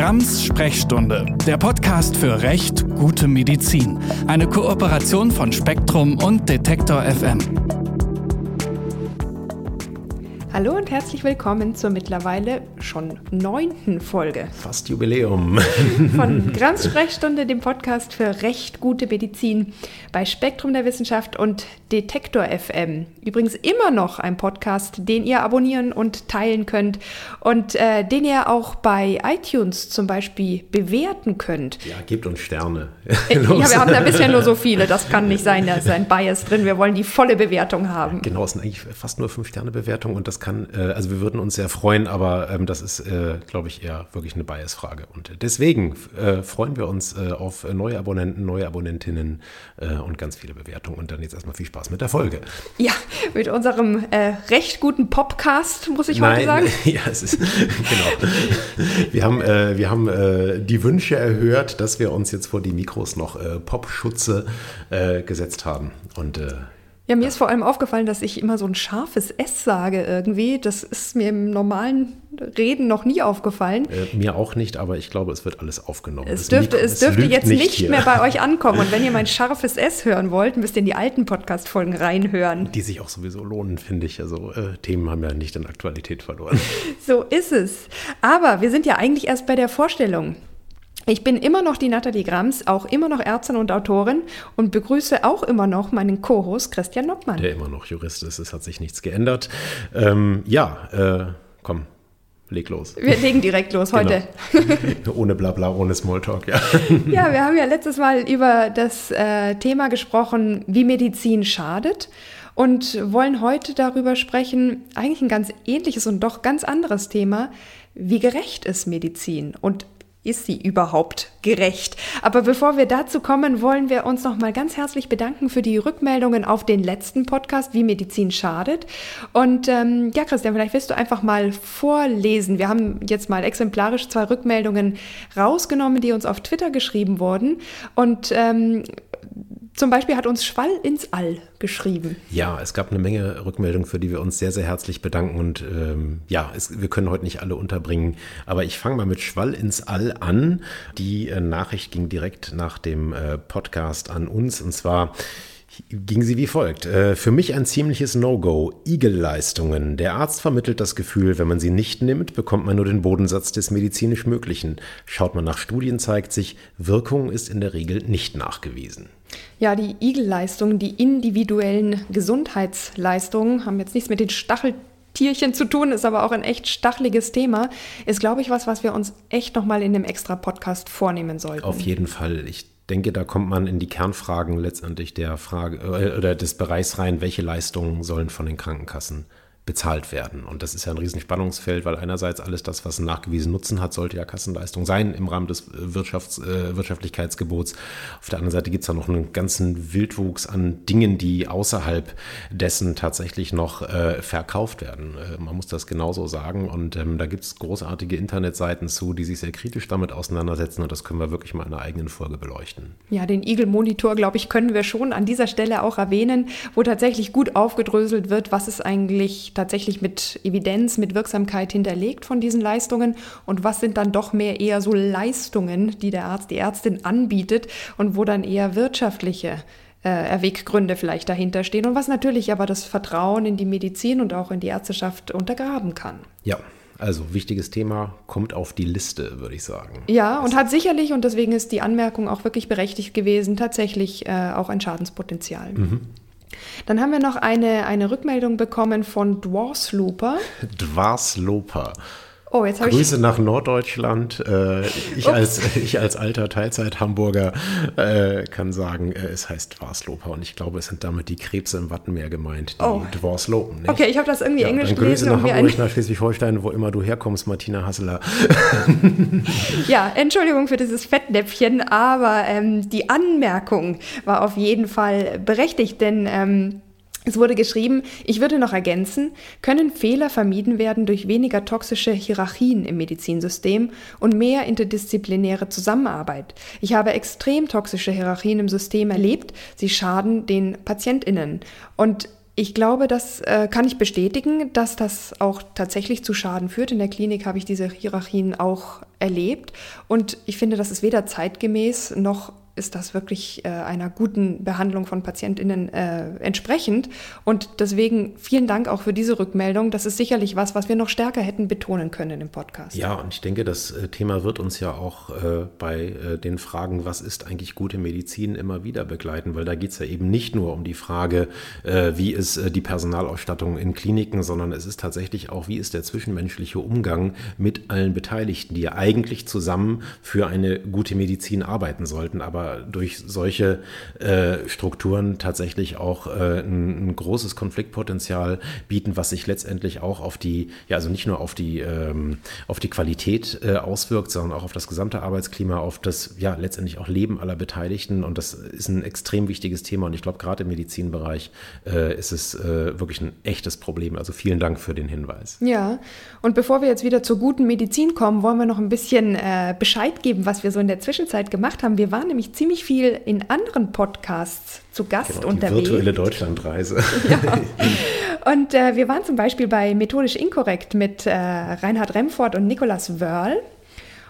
Grams Sprechstunde, der Podcast für Recht, gute Medizin. Eine Kooperation von Spektrum und Detektor FM. Hallo und herzlich willkommen zur mittlerweile schon neunten Folge. Fast Jubiläum. Von Grams Sprechstunde, dem Podcast für Recht, gute Medizin bei Spektrum der Wissenschaft und Detektor FM. Übrigens immer noch ein Podcast, den ihr abonnieren und teilen könnt und äh, den ihr auch bei iTunes zum Beispiel bewerten könnt. Ja, gebt uns Sterne. Äh, ja, wir haben da bisher nur so viele. Das kann nicht sein, da ist ein Bias drin. Wir wollen die volle Bewertung haben. Genau, es sind eigentlich fast nur Fünf-Sterne-Bewertungen und das kann, äh, also wir würden uns sehr freuen, aber ähm, das ist, äh, glaube ich, eher wirklich eine Bias-Frage. Und deswegen äh, freuen wir uns äh, auf neue Abonnenten, neue Abonnentinnen äh, und ganz viele Bewertungen. Und dann jetzt erstmal viel Spaß mit der Folge. Ja, mit unserem äh, recht guten Podcast, muss ich Nein, heute sagen. Ja, es ist, genau. Wir haben, wir haben die Wünsche erhört, dass wir uns jetzt vor die Mikros noch Popschutze gesetzt haben. Und ja, mir ist vor allem aufgefallen, dass ich immer so ein scharfes S sage irgendwie. Das ist mir im normalen Reden noch nie aufgefallen. Äh, mir auch nicht, aber ich glaube, es wird alles aufgenommen. Es dürfte, Mikro, es dürfte jetzt nicht, mehr bei euch ankommen. Und wenn ihr mein scharfes S hören wollt, müsst ihr in die alten Podcast-Folgen reinhören. Die sich auch sowieso lohnen, finde ich. Also äh, Themen haben ja nicht in Aktualität verloren. So ist es. Aber wir sind ja eigentlich erst bei der Vorstellung. Ich bin immer noch die Nathalie Grams, auch immer noch Ärztin und Autorin und begrüße auch immer noch meinen Co-Host Christian Nockmann. Der immer noch Jurist ist, es hat sich nichts geändert. Ähm, ja, äh, komm, leg los. Wir legen direkt los heute. Genau. ohne Blabla, ohne Smalltalk, ja. Ja, wir haben ja letztes Mal über das äh, Thema gesprochen, wie Medizin schadet und wollen heute darüber sprechen, eigentlich ein ganz ähnliches und doch ganz anderes Thema, wie gerecht ist Medizin und ist sie überhaupt gerecht? Aber bevor wir dazu kommen, wollen wir uns noch mal ganz herzlich bedanken für die Rückmeldungen auf den letzten Podcast, wie Medizin schadet. Und ähm, ja, Christian, vielleicht willst du einfach mal vorlesen. Wir haben jetzt mal exemplarisch zwei Rückmeldungen rausgenommen, die uns auf Twitter geschrieben wurden. Und ähm, zum Beispiel hat uns Schwall ins All geschrieben. Ja, es gab eine Menge Rückmeldungen, für die wir uns sehr, sehr herzlich bedanken. Und ähm, ja, es, wir können heute nicht alle unterbringen. Aber ich fange mal mit Schwall ins All an. Die äh, Nachricht ging direkt nach dem äh, Podcast an uns. Und zwar ging sie wie folgt. Äh, für mich ein ziemliches No-Go. Igel-Leistungen. Der Arzt vermittelt das Gefühl, wenn man sie nicht nimmt, bekommt man nur den Bodensatz des medizinisch Möglichen. Schaut man nach Studien, zeigt sich, Wirkung ist in der Regel nicht nachgewiesen. Ja, die Igel-Leistungen, die individuellen Gesundheitsleistungen, haben jetzt nichts mit den Stacheltierchen zu tun, ist aber auch ein echt stacheliges Thema. Ist, glaube ich, was, was wir uns echt nochmal in dem extra Podcast vornehmen sollten. Auf jeden Fall. Ich denke, da kommt man in die Kernfragen letztendlich der Frage äh, oder des Bereichs rein, welche Leistungen sollen von den Krankenkassen bezahlt werden. Und das ist ja ein Riesenspannungsfeld, weil einerseits alles das, was einen nachgewiesenen Nutzen hat, sollte ja Kassenleistung sein im Rahmen des Wirtschafts-, äh, Wirtschaftlichkeitsgebots. Auf der anderen Seite gibt es ja noch einen ganzen Wildwuchs an Dingen, die außerhalb dessen tatsächlich noch äh, verkauft werden. Äh, man muss das genauso sagen. Und ähm, da gibt es großartige Internetseiten zu, die sich sehr kritisch damit auseinandersetzen. Und das können wir wirklich mal in einer eigenen Folge beleuchten. Ja, den Eagle-Monitor, glaube ich, können wir schon an dieser Stelle auch erwähnen, wo tatsächlich gut aufgedröselt wird, was ist eigentlich tatsächlich mit Evidenz, mit Wirksamkeit hinterlegt von diesen Leistungen und was sind dann doch mehr eher so Leistungen, die der Arzt, die Ärztin anbietet und wo dann eher wirtschaftliche äh, Erweggründe vielleicht dahinter stehen und was natürlich aber das Vertrauen in die Medizin und auch in die Ärzteschaft untergraben kann. Ja, also wichtiges Thema, kommt auf die Liste, würde ich sagen. Ja, und hat sicherlich, und deswegen ist die Anmerkung auch wirklich berechtigt gewesen, tatsächlich äh, auch ein Schadenspotenzial. Mhm. Dann haben wir noch eine, eine Rückmeldung bekommen von Dwarsloper. Dwarsloper. Oh, jetzt habe ich. Grüße nach Norddeutschland. Äh, ich, als, ich als alter Teilzeit-Hamburger äh, kann sagen, äh, es heißt Dwarsloper und ich glaube, es sind damit die Krebse im Wattenmeer gemeint, die oh. Dwarslopen. Okay, ich habe das irgendwie ja, Englisch dann gelesen. Grüße nach Hamburg, nach Schleswig-Holstein, wo immer du herkommst, Martina Hasseler. ja, Entschuldigung für dieses Fettnäpfchen, aber ähm, die Anmerkung war auf jeden Fall berechtigt, denn ähm, es wurde geschrieben, ich würde noch ergänzen, können Fehler vermieden werden durch weniger toxische Hierarchien im Medizinsystem und mehr interdisziplinäre Zusammenarbeit. Ich habe extrem toxische Hierarchien im System erlebt, sie schaden den Patientinnen. Und ich glaube, das äh, kann ich bestätigen, dass das auch tatsächlich zu Schaden führt. In der Klinik habe ich diese Hierarchien auch erlebt. Und ich finde, das ist weder zeitgemäß noch ist das wirklich äh, einer guten Behandlung von PatientInnen äh, entsprechend. Und deswegen vielen Dank auch für diese Rückmeldung. Das ist sicherlich was, was wir noch stärker hätten betonen können im Podcast. Ja, und ich denke, das äh, Thema wird uns ja auch äh, bei äh, den Fragen, was ist eigentlich gute Medizin, immer wieder begleiten, weil da geht es ja eben nicht nur um die Frage, äh, wie ist die Personalausstattung in Kliniken, sondern es ist tatsächlich auch, wie ist der zwischenmenschliche Umgang mit allen Beteiligten, die ja eigentlich zusammen für eine gute Medizin arbeiten sollten. Aber durch solche äh, Strukturen tatsächlich auch äh, ein, ein, großes Konfliktpotenzial bieten, was sich letztendlich auch auf die, ja, also nicht nur auf die, ähm, auf die Qualität äh, auswirkt, sondern auch auf das gesamte Arbeitsklima, auf das, ja, letztendlich auch Leben aller Beteiligten. Und das ist ein extrem wichtiges Thema. Und ich glaube, gerade im Medizinbereich äh, ist es äh, wirklich ein echtes Problem. Also vielen Dank für den Hinweis. Ja, und bevor wir jetzt wieder zur guten Medizin kommen, wollen wir noch ein bisschen äh, Bescheid geben, was wir so in der Zwischenzeit gemacht haben. Wir waren nämlich ziemlich viel in anderen Podcasts zu Gast genau, die unterwegs. Virtuelle Deutschlandreise. Ja. Und äh, wir waren zum Beispiel bei Methodisch Inkorrekt mit äh, Reinhard Remford und Nikolaus Wörl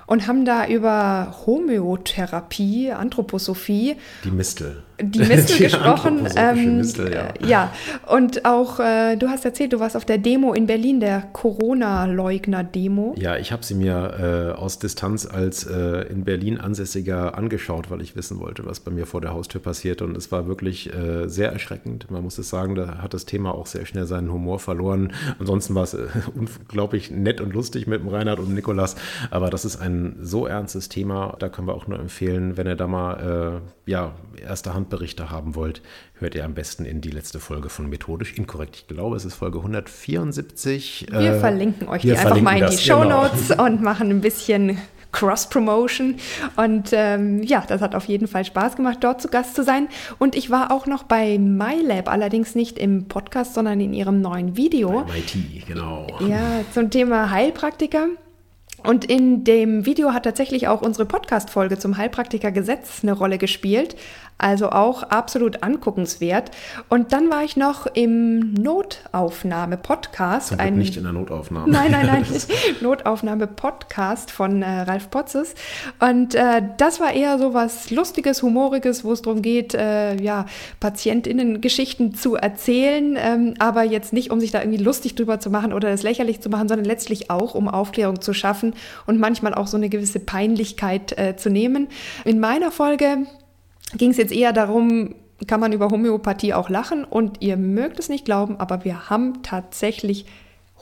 und haben da über Homöotherapie, Anthroposophie. Die Mistel die Mistel die gesprochen. Ähm, Mistel, ja. Äh, ja. und auch, äh, du hast erzählt, du warst auf der Demo in Berlin, der Corona-Leugner-Demo. Ja, ich habe sie mir äh, aus Distanz als äh, in Berlin Ansässiger angeschaut, weil ich wissen wollte, was bei mir vor der Haustür passiert. Und es war wirklich äh, sehr erschreckend. Man muss es sagen, da hat das Thema auch sehr schnell seinen Humor verloren. Ansonsten war es äh, unglaublich nett und lustig mit dem Reinhard und Nikolas. Aber das ist ein so ernstes Thema, da können wir auch nur empfehlen, wenn ihr da mal ja, erster Hand Berichte haben wollt, hört ihr am besten in die letzte Folge von Methodisch Inkorrekt. Ich glaube, es ist Folge 174. Wir äh, verlinken euch die einfach mal in die Show Notes genau. und machen ein bisschen Cross-Promotion. Und ähm, ja, das hat auf jeden Fall Spaß gemacht, dort zu Gast zu sein. Und ich war auch noch bei MyLab, allerdings nicht im Podcast, sondern in ihrem neuen Video. Bei MIT, genau. Ja, zum Thema Heilpraktiker. Und in dem Video hat tatsächlich auch unsere Podcast-Folge zum Heilpraktikergesetz eine Rolle gespielt. Also auch absolut anguckenswert. Und dann war ich noch im Notaufnahme-Podcast. Ein nicht in der Notaufnahme. Nein, nein, nein. Notaufnahme-Podcast von äh, Ralf Potzes. Und äh, das war eher so was Lustiges, Humoriges, wo es darum geht, äh, ja, PatientInnen-Geschichten zu erzählen. Ähm, aber jetzt nicht, um sich da irgendwie lustig drüber zu machen oder das lächerlich zu machen, sondern letztlich auch, um Aufklärung zu schaffen und manchmal auch so eine gewisse Peinlichkeit äh, zu nehmen. In meiner Folge ging es jetzt eher darum, kann man über Homöopathie auch lachen? Und ihr mögt es nicht glauben, aber wir haben tatsächlich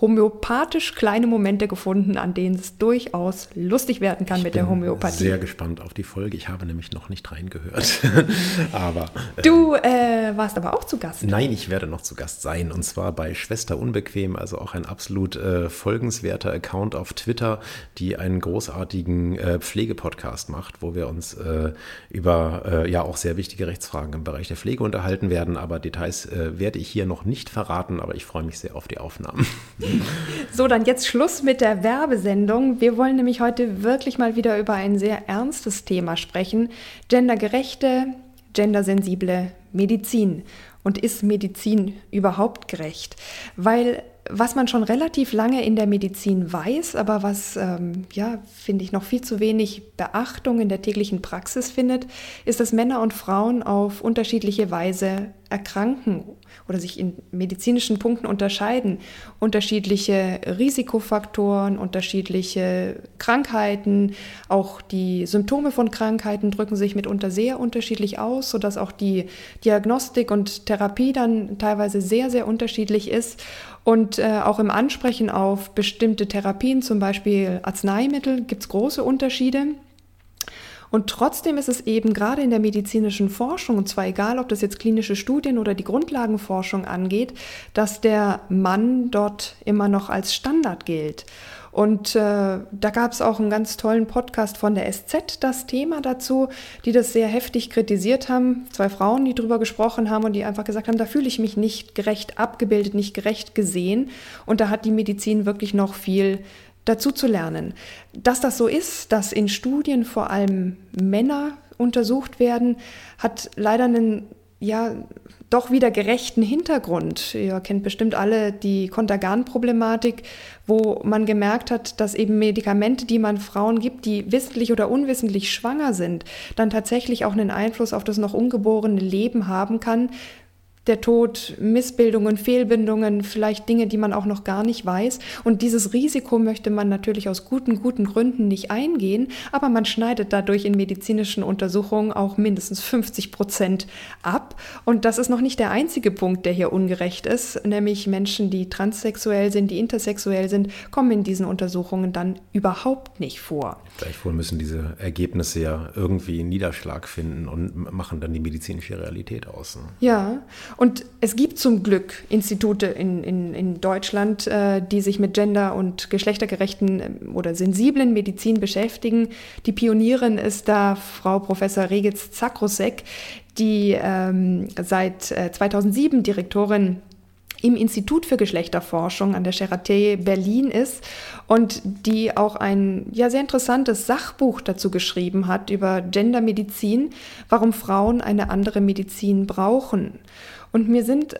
homöopathisch kleine Momente gefunden, an denen es durchaus lustig werden kann ich mit der Homöopathie. Ich bin sehr gespannt auf die Folge. Ich habe nämlich noch nicht reingehört. aber äh, du äh, warst aber auch zu Gast. Nein, ich werde noch zu Gast sein und zwar bei Schwester Unbequem, also auch ein absolut äh, folgenswerter Account auf Twitter, die einen großartigen äh, Pflegepodcast macht, wo wir uns äh, über ja auch sehr wichtige Rechtsfragen im Bereich der Pflege unterhalten werden. Aber Details werde ich hier noch nicht verraten, aber ich freue mich sehr auf die Aufnahmen. So, dann jetzt Schluss mit der Werbesendung. Wir wollen nämlich heute wirklich mal wieder über ein sehr ernstes Thema sprechen. Gendergerechte, gendersensible Medizin. Und ist Medizin überhaupt gerecht? Weil was man schon relativ lange in der Medizin weiß, aber was, ähm, ja, finde ich, noch viel zu wenig Beachtung in der täglichen Praxis findet, ist, dass Männer und Frauen auf unterschiedliche Weise erkranken oder sich in medizinischen Punkten unterscheiden. Unterschiedliche Risikofaktoren, unterschiedliche Krankheiten, auch die Symptome von Krankheiten drücken sich mitunter sehr unterschiedlich aus, sodass auch die Diagnostik und Therapie dann teilweise sehr, sehr unterschiedlich ist. Und äh, auch im Ansprechen auf bestimmte Therapien, zum Beispiel Arzneimittel, gibt es große Unterschiede. Und trotzdem ist es eben gerade in der medizinischen Forschung, und zwar egal, ob das jetzt klinische Studien oder die Grundlagenforschung angeht, dass der Mann dort immer noch als Standard gilt. Und äh, da gab es auch einen ganz tollen Podcast von der SZ, das Thema dazu, die das sehr heftig kritisiert haben. Zwei Frauen, die darüber gesprochen haben und die einfach gesagt haben, da fühle ich mich nicht gerecht abgebildet, nicht gerecht gesehen. Und da hat die Medizin wirklich noch viel dazu zu lernen. Dass das so ist, dass in Studien vor allem Männer untersucht werden, hat leider einen ja, doch wieder gerechten Hintergrund. Ihr kennt bestimmt alle die Kontergan-Problematik, wo man gemerkt hat, dass eben Medikamente, die man Frauen gibt, die wissentlich oder unwissentlich schwanger sind, dann tatsächlich auch einen Einfluss auf das noch ungeborene Leben haben kann, der Tod, Missbildungen, Fehlbindungen, vielleicht Dinge, die man auch noch gar nicht weiß. Und dieses Risiko möchte man natürlich aus guten, guten Gründen nicht eingehen, aber man schneidet dadurch in medizinischen Untersuchungen auch mindestens 50 Prozent ab. Und das ist noch nicht der einzige Punkt, der hier ungerecht ist, nämlich Menschen, die transsexuell sind, die intersexuell sind, kommen in diesen Untersuchungen dann überhaupt nicht vor. Gleichwohl müssen diese Ergebnisse ja irgendwie Niederschlag finden und machen dann die medizinische Realität aus. Ne? Ja, und es gibt zum Glück Institute in, in, in Deutschland, äh, die sich mit gender- und geschlechtergerechten äh, oder sensiblen Medizin beschäftigen. Die Pionierin ist da Frau Professor Regitz Zakrosek, die ähm, seit äh, 2007 Direktorin im Institut für Geschlechterforschung an der Charité Berlin ist und die auch ein ja sehr interessantes Sachbuch dazu geschrieben hat über Gendermedizin, warum Frauen eine andere Medizin brauchen. Und mir sind,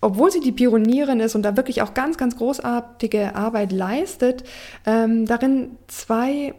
obwohl sie die Pionierin ist und da wirklich auch ganz, ganz großartige Arbeit leistet, ähm, darin zwei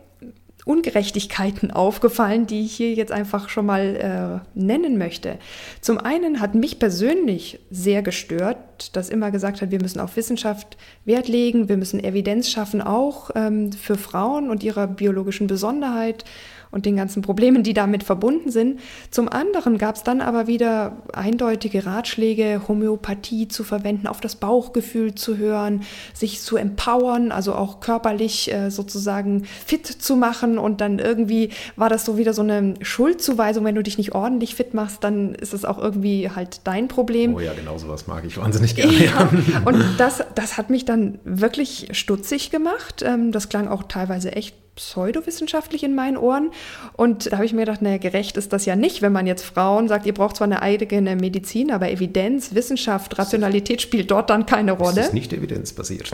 Ungerechtigkeiten aufgefallen, die ich hier jetzt einfach schon mal äh, nennen möchte. Zum einen hat mich persönlich sehr gestört, dass immer gesagt hat, wir müssen auf Wissenschaft Wert legen, wir müssen Evidenz schaffen, auch ähm, für Frauen und ihrer biologischen Besonderheit und den ganzen Problemen, die damit verbunden sind. Zum anderen gab es dann aber wieder eindeutige Ratschläge, Homöopathie zu verwenden, auf das Bauchgefühl zu hören, sich zu empowern, also auch körperlich äh, sozusagen fit zu machen. Und dann irgendwie war das so wieder so eine Schuldzuweisung, wenn du dich nicht ordentlich fit machst, dann ist es auch irgendwie halt dein Problem. Oh ja, genau sowas mag ich wahnsinnig gerne. Ja, und das, das hat mich dann wirklich stutzig gemacht. Ähm, das klang auch teilweise echt pseudowissenschaftlich in meinen Ohren. Und da habe ich mir gedacht, naja, gerecht ist das ja nicht, wenn man jetzt Frauen sagt, ihr braucht zwar eine eigene Medizin, aber Evidenz, Wissenschaft, Rationalität spielt dort dann keine Rolle. Das ist nicht evidenzbasiert.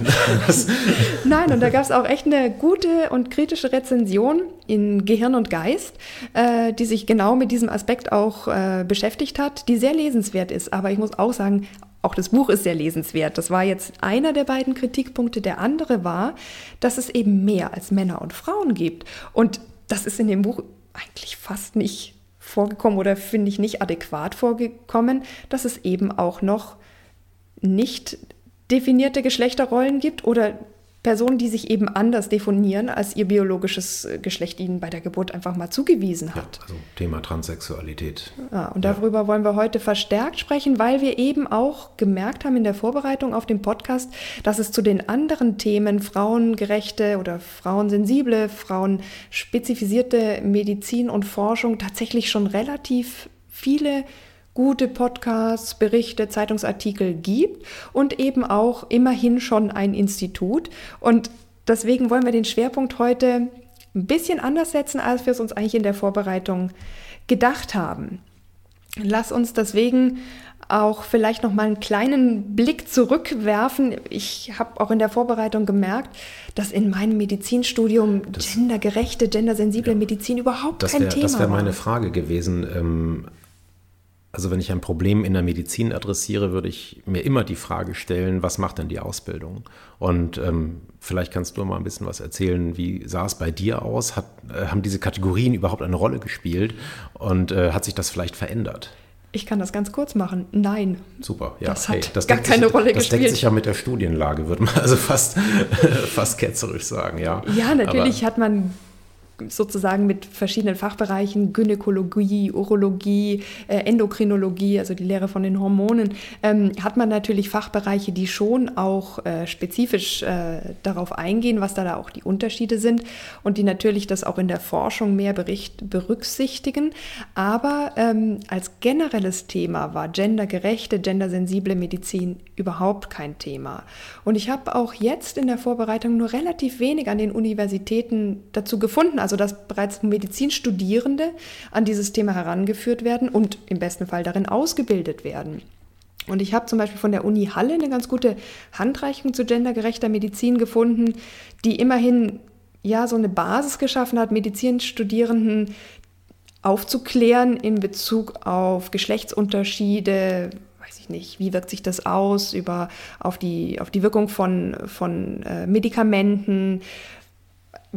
Nein, und da gab es auch echt eine gute und kritische Rezension in Gehirn und Geist, äh, die sich genau mit diesem Aspekt auch äh, beschäftigt hat, die sehr lesenswert ist. Aber ich muss auch sagen, auch das Buch ist sehr lesenswert. Das war jetzt einer der beiden Kritikpunkte. Der andere war, dass es eben mehr als Männer und Frauen gibt. Und das ist in dem Buch eigentlich fast nicht vorgekommen oder finde ich nicht adäquat vorgekommen, dass es eben auch noch nicht definierte Geschlechterrollen gibt oder Personen, die sich eben anders definieren, als ihr biologisches äh, Geschlecht ihnen bei der Geburt einfach mal zugewiesen hat. Ja, also Thema Transsexualität. Ja, und darüber ja. wollen wir heute verstärkt sprechen, weil wir eben auch gemerkt haben in der Vorbereitung auf den Podcast, dass es zu den anderen Themen frauengerechte oder frauensensible, frauenspezifisierte Medizin und Forschung tatsächlich schon relativ viele gute Podcasts, Berichte, Zeitungsartikel gibt und eben auch immerhin schon ein Institut. Und deswegen wollen wir den Schwerpunkt heute ein bisschen anders setzen, als wir es uns eigentlich in der Vorbereitung gedacht haben. Lass uns deswegen auch vielleicht noch mal einen kleinen Blick zurückwerfen. Ich habe auch in der Vorbereitung gemerkt, dass in meinem Medizinstudium das, gendergerechte, gendersensible ja, Medizin überhaupt kein wär, Thema das war. Das wäre meine Frage gewesen. Ähm, also wenn ich ein Problem in der Medizin adressiere, würde ich mir immer die Frage stellen, was macht denn die Ausbildung? Und ähm, vielleicht kannst du mal ein bisschen was erzählen, wie sah es bei dir aus? Hat, äh, haben diese Kategorien überhaupt eine Rolle gespielt? Und äh, hat sich das vielleicht verändert? Ich kann das ganz kurz machen. Nein. Super, ja. Das hat hey, das gar keine sich, Rolle das gespielt. Das deckt sich ja mit der Studienlage, würde man also fast, fast ketzerisch sagen, ja. Ja, natürlich Aber, hat man sozusagen mit verschiedenen Fachbereichen, Gynäkologie, Urologie, äh, Endokrinologie, also die Lehre von den Hormonen, ähm, hat man natürlich Fachbereiche, die schon auch äh, spezifisch äh, darauf eingehen, was da, da auch die Unterschiede sind und die natürlich das auch in der Forschung mehr Bericht berücksichtigen. Aber ähm, als generelles Thema war gendergerechte, gendersensible Medizin überhaupt kein Thema. Und ich habe auch jetzt in der Vorbereitung nur relativ wenig an den Universitäten dazu gefunden, also dass bereits Medizinstudierende an dieses Thema herangeführt werden und im besten Fall darin ausgebildet werden. Und ich habe zum Beispiel von der Uni Halle eine ganz gute Handreichung zu gendergerechter Medizin gefunden, die immerhin ja so eine Basis geschaffen hat, Medizinstudierenden aufzuklären in Bezug auf Geschlechtsunterschiede, weiß ich nicht, wie wirkt sich das aus über, auf, die, auf die Wirkung von, von äh, Medikamenten,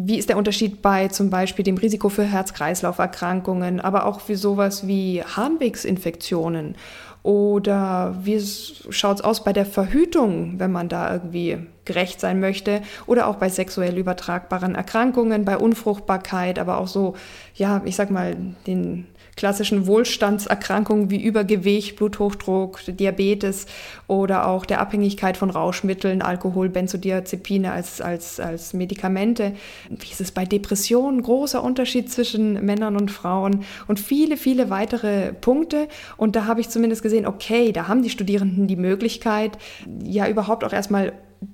wie ist der Unterschied bei zum Beispiel dem Risiko für Herz-Kreislauf-Erkrankungen, aber auch für sowas wie Harnwegsinfektionen? Oder wie schaut es aus bei der Verhütung, wenn man da irgendwie gerecht sein möchte? Oder auch bei sexuell übertragbaren Erkrankungen, bei Unfruchtbarkeit, aber auch so, ja, ich sag mal, den klassischen Wohlstandserkrankungen wie Übergewicht, Bluthochdruck, Diabetes oder auch der Abhängigkeit von Rauschmitteln, Alkohol, Benzodiazepine als, als, als Medikamente. Wie ist es bei Depressionen? Großer Unterschied zwischen Männern und Frauen und viele, viele weitere Punkte. Und da habe ich zumindest gesehen, okay, da haben die Studierenden die Möglichkeit, ja überhaupt auch erstmal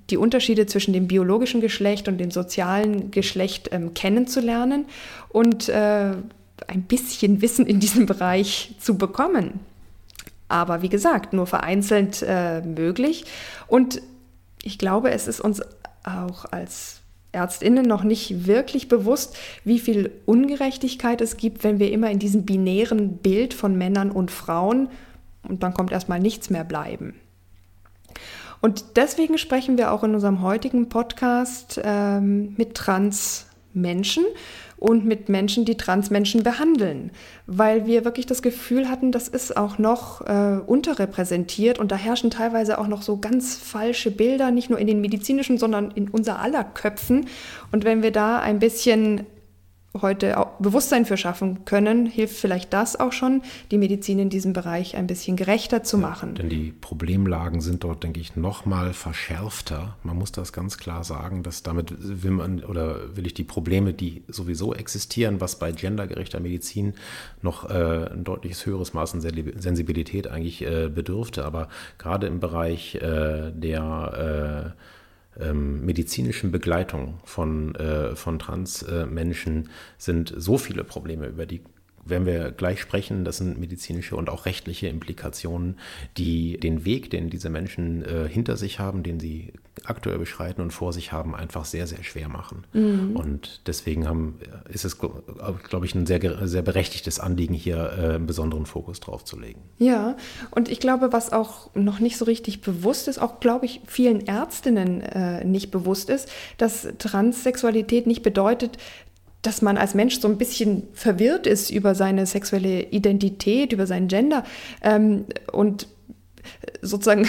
die Unterschiede zwischen dem biologischen Geschlecht und dem sozialen Geschlecht ähm, kennenzulernen und äh, ein bisschen Wissen in diesem Bereich zu bekommen. Aber wie gesagt, nur vereinzelt äh, möglich. Und ich glaube, es ist uns auch als Ärztinnen noch nicht wirklich bewusst, wie viel Ungerechtigkeit es gibt, wenn wir immer in diesem binären Bild von Männern und Frauen und dann kommt erstmal nichts mehr bleiben. Und deswegen sprechen wir auch in unserem heutigen Podcast ähm, mit Trans-Menschen und mit Menschen, die Transmenschen behandeln, weil wir wirklich das Gefühl hatten, das ist auch noch äh, unterrepräsentiert und da herrschen teilweise auch noch so ganz falsche Bilder, nicht nur in den medizinischen, sondern in unser aller Köpfen. Und wenn wir da ein bisschen heute auch Bewusstsein für schaffen können, hilft vielleicht das auch schon, die Medizin in diesem Bereich ein bisschen gerechter zu machen. Ja, denn die Problemlagen sind dort, denke ich, noch mal verschärfter. Man muss das ganz klar sagen, dass damit will man oder will ich die Probleme, die sowieso existieren, was bei gendergerechter Medizin noch äh, ein deutliches höheres Maß an Sensibilität eigentlich äh, bedürfte, aber gerade im Bereich äh, der äh, ähm, medizinischen Begleitung von, äh, von Transmenschen sind so viele Probleme, über die werden wir gleich sprechen. Das sind medizinische und auch rechtliche Implikationen, die den Weg, den diese Menschen äh, hinter sich haben, den sie aktuell beschreiten und vor sich haben, einfach sehr, sehr schwer machen. Mhm. Und deswegen haben, ist es, glaube ich, ein sehr, sehr berechtigtes Anliegen, hier äh, einen besonderen Fokus drauf zu legen. Ja, und ich glaube, was auch noch nicht so richtig bewusst ist, auch, glaube ich, vielen Ärztinnen äh, nicht bewusst ist, dass Transsexualität nicht bedeutet, dass man als Mensch so ein bisschen verwirrt ist über seine sexuelle Identität, über sein Gender ähm, und sozusagen,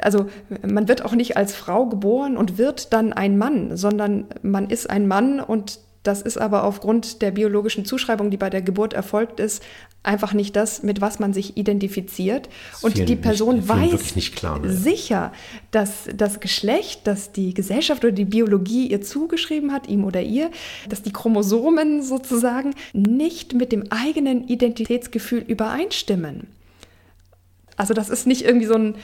also man wird auch nicht als Frau geboren und wird dann ein Mann, sondern man ist ein Mann und das ist aber aufgrund der biologischen Zuschreibung, die bei der Geburt erfolgt ist, einfach nicht das, mit was man sich identifiziert. Und die Person nicht, weiß klar, ne? sicher, dass das Geschlecht, das die Gesellschaft oder die Biologie ihr zugeschrieben hat, ihm oder ihr, dass die Chromosomen sozusagen nicht mit dem eigenen Identitätsgefühl übereinstimmen. Also das ist nicht irgendwie so ein,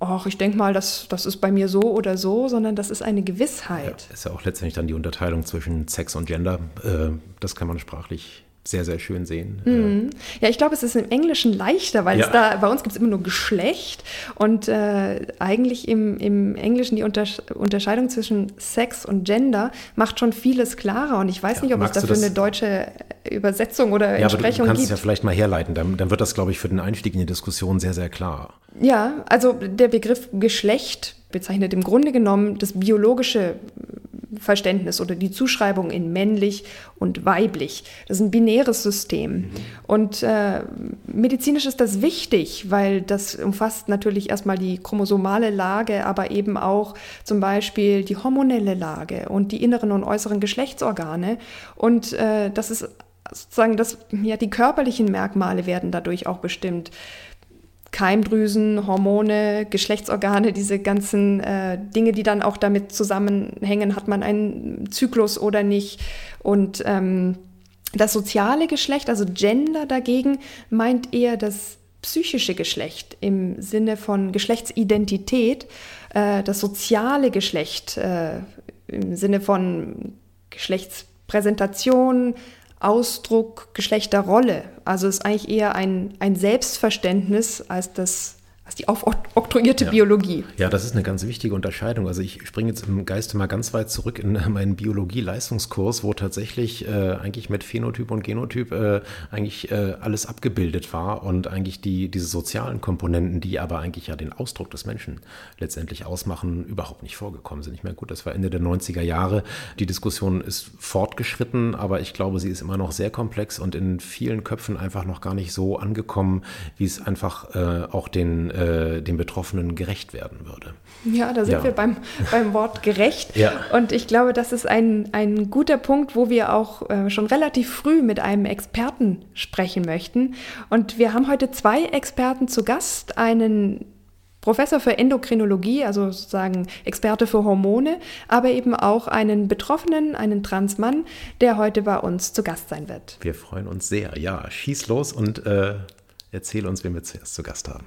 ach, ich denke mal, das, das ist bei mir so oder so, sondern das ist eine Gewissheit. Ja, ist ja auch letztendlich dann die Unterteilung zwischen Sex und Gender. Äh, das kann man sprachlich sehr, sehr schön sehen. Mhm. Ja, ich glaube, es ist im Englischen leichter, weil ja. es da, bei uns gibt es immer nur Geschlecht und äh, eigentlich im, im Englischen die Unters Unterscheidung zwischen Sex und Gender macht schon vieles klarer und ich weiß ja, nicht, ob es dafür eine deutsche Übersetzung oder ja, Entsprechung gibt. du kannst gibt. es ja vielleicht mal herleiten, dann, dann wird das, glaube ich, für den Einstieg in die Diskussion sehr, sehr klar. Ja, also der Begriff Geschlecht bezeichnet im Grunde genommen das biologische Verständnis oder die Zuschreibung in männlich und weiblich. Das ist ein binäres System. Mhm. Und äh, medizinisch ist das wichtig, weil das umfasst natürlich erstmal die chromosomale Lage, aber eben auch zum Beispiel die hormonelle Lage und die inneren und äußeren Geschlechtsorgane. Und äh, das ist sozusagen das, ja, die körperlichen Merkmale werden dadurch auch bestimmt. Keimdrüsen, Hormone, Geschlechtsorgane, diese ganzen äh, Dinge, die dann auch damit zusammenhängen, hat man einen Zyklus oder nicht. Und ähm, das soziale Geschlecht, also Gender dagegen, meint eher das psychische Geschlecht im Sinne von Geschlechtsidentität, äh, das soziale Geschlecht äh, im Sinne von Geschlechtspräsentation, Ausdruck Geschlechterrolle. Also ist eigentlich eher ein, ein Selbstverständnis als das was die aufoktroyierte ja. Biologie. Ja, das ist eine ganz wichtige Unterscheidung. Also ich springe jetzt im Geiste mal ganz weit zurück in meinen Biologie-Leistungskurs, wo tatsächlich äh, eigentlich mit Phänotyp und Genotyp äh, eigentlich äh, alles abgebildet war und eigentlich die, diese sozialen Komponenten, die aber eigentlich ja den Ausdruck des Menschen letztendlich ausmachen, überhaupt nicht vorgekommen sind. Ich meine, gut, das war Ende der 90er Jahre. Die Diskussion ist fortgeschritten, aber ich glaube, sie ist immer noch sehr komplex und in vielen Köpfen einfach noch gar nicht so angekommen, wie es einfach äh, auch den äh, den Betroffenen gerecht werden würde. Ja, da sind ja. wir beim, beim Wort gerecht. ja. Und ich glaube, das ist ein, ein guter Punkt, wo wir auch äh, schon relativ früh mit einem Experten sprechen möchten. Und wir haben heute zwei Experten zu Gast, einen Professor für Endokrinologie, also sozusagen Experte für Hormone, aber eben auch einen Betroffenen, einen Transmann, der heute bei uns zu Gast sein wird. Wir freuen uns sehr. Ja, schieß los und äh, erzähl uns, wen wir zuerst zu Gast haben.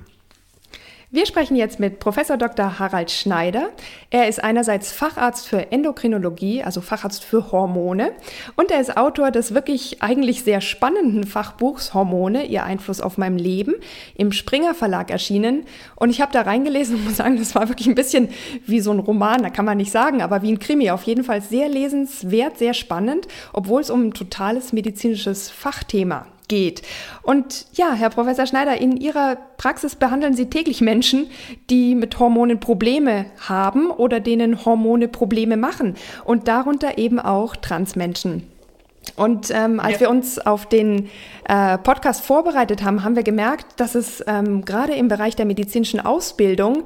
Wir sprechen jetzt mit Professor Dr. Harald Schneider. Er ist einerseits Facharzt für Endokrinologie, also Facharzt für Hormone, und er ist Autor des wirklich eigentlich sehr spannenden Fachbuchs Hormone, ihr Einfluss auf mein Leben, im Springer Verlag erschienen. Und ich habe da reingelesen und muss sagen, das war wirklich ein bisschen wie so ein Roman, da kann man nicht sagen, aber wie ein Krimi. Auf jeden Fall sehr lesenswert, sehr spannend, obwohl es um ein totales medizinisches Fachthema geht. Und ja, Herr Professor Schneider, in Ihrer Praxis behandeln Sie täglich Menschen, die mit Hormonen Probleme haben oder denen Hormone Probleme machen und darunter eben auch Transmenschen. Und ähm, als ja. wir uns auf den äh, Podcast vorbereitet haben, haben wir gemerkt, dass es ähm, gerade im Bereich der medizinischen Ausbildung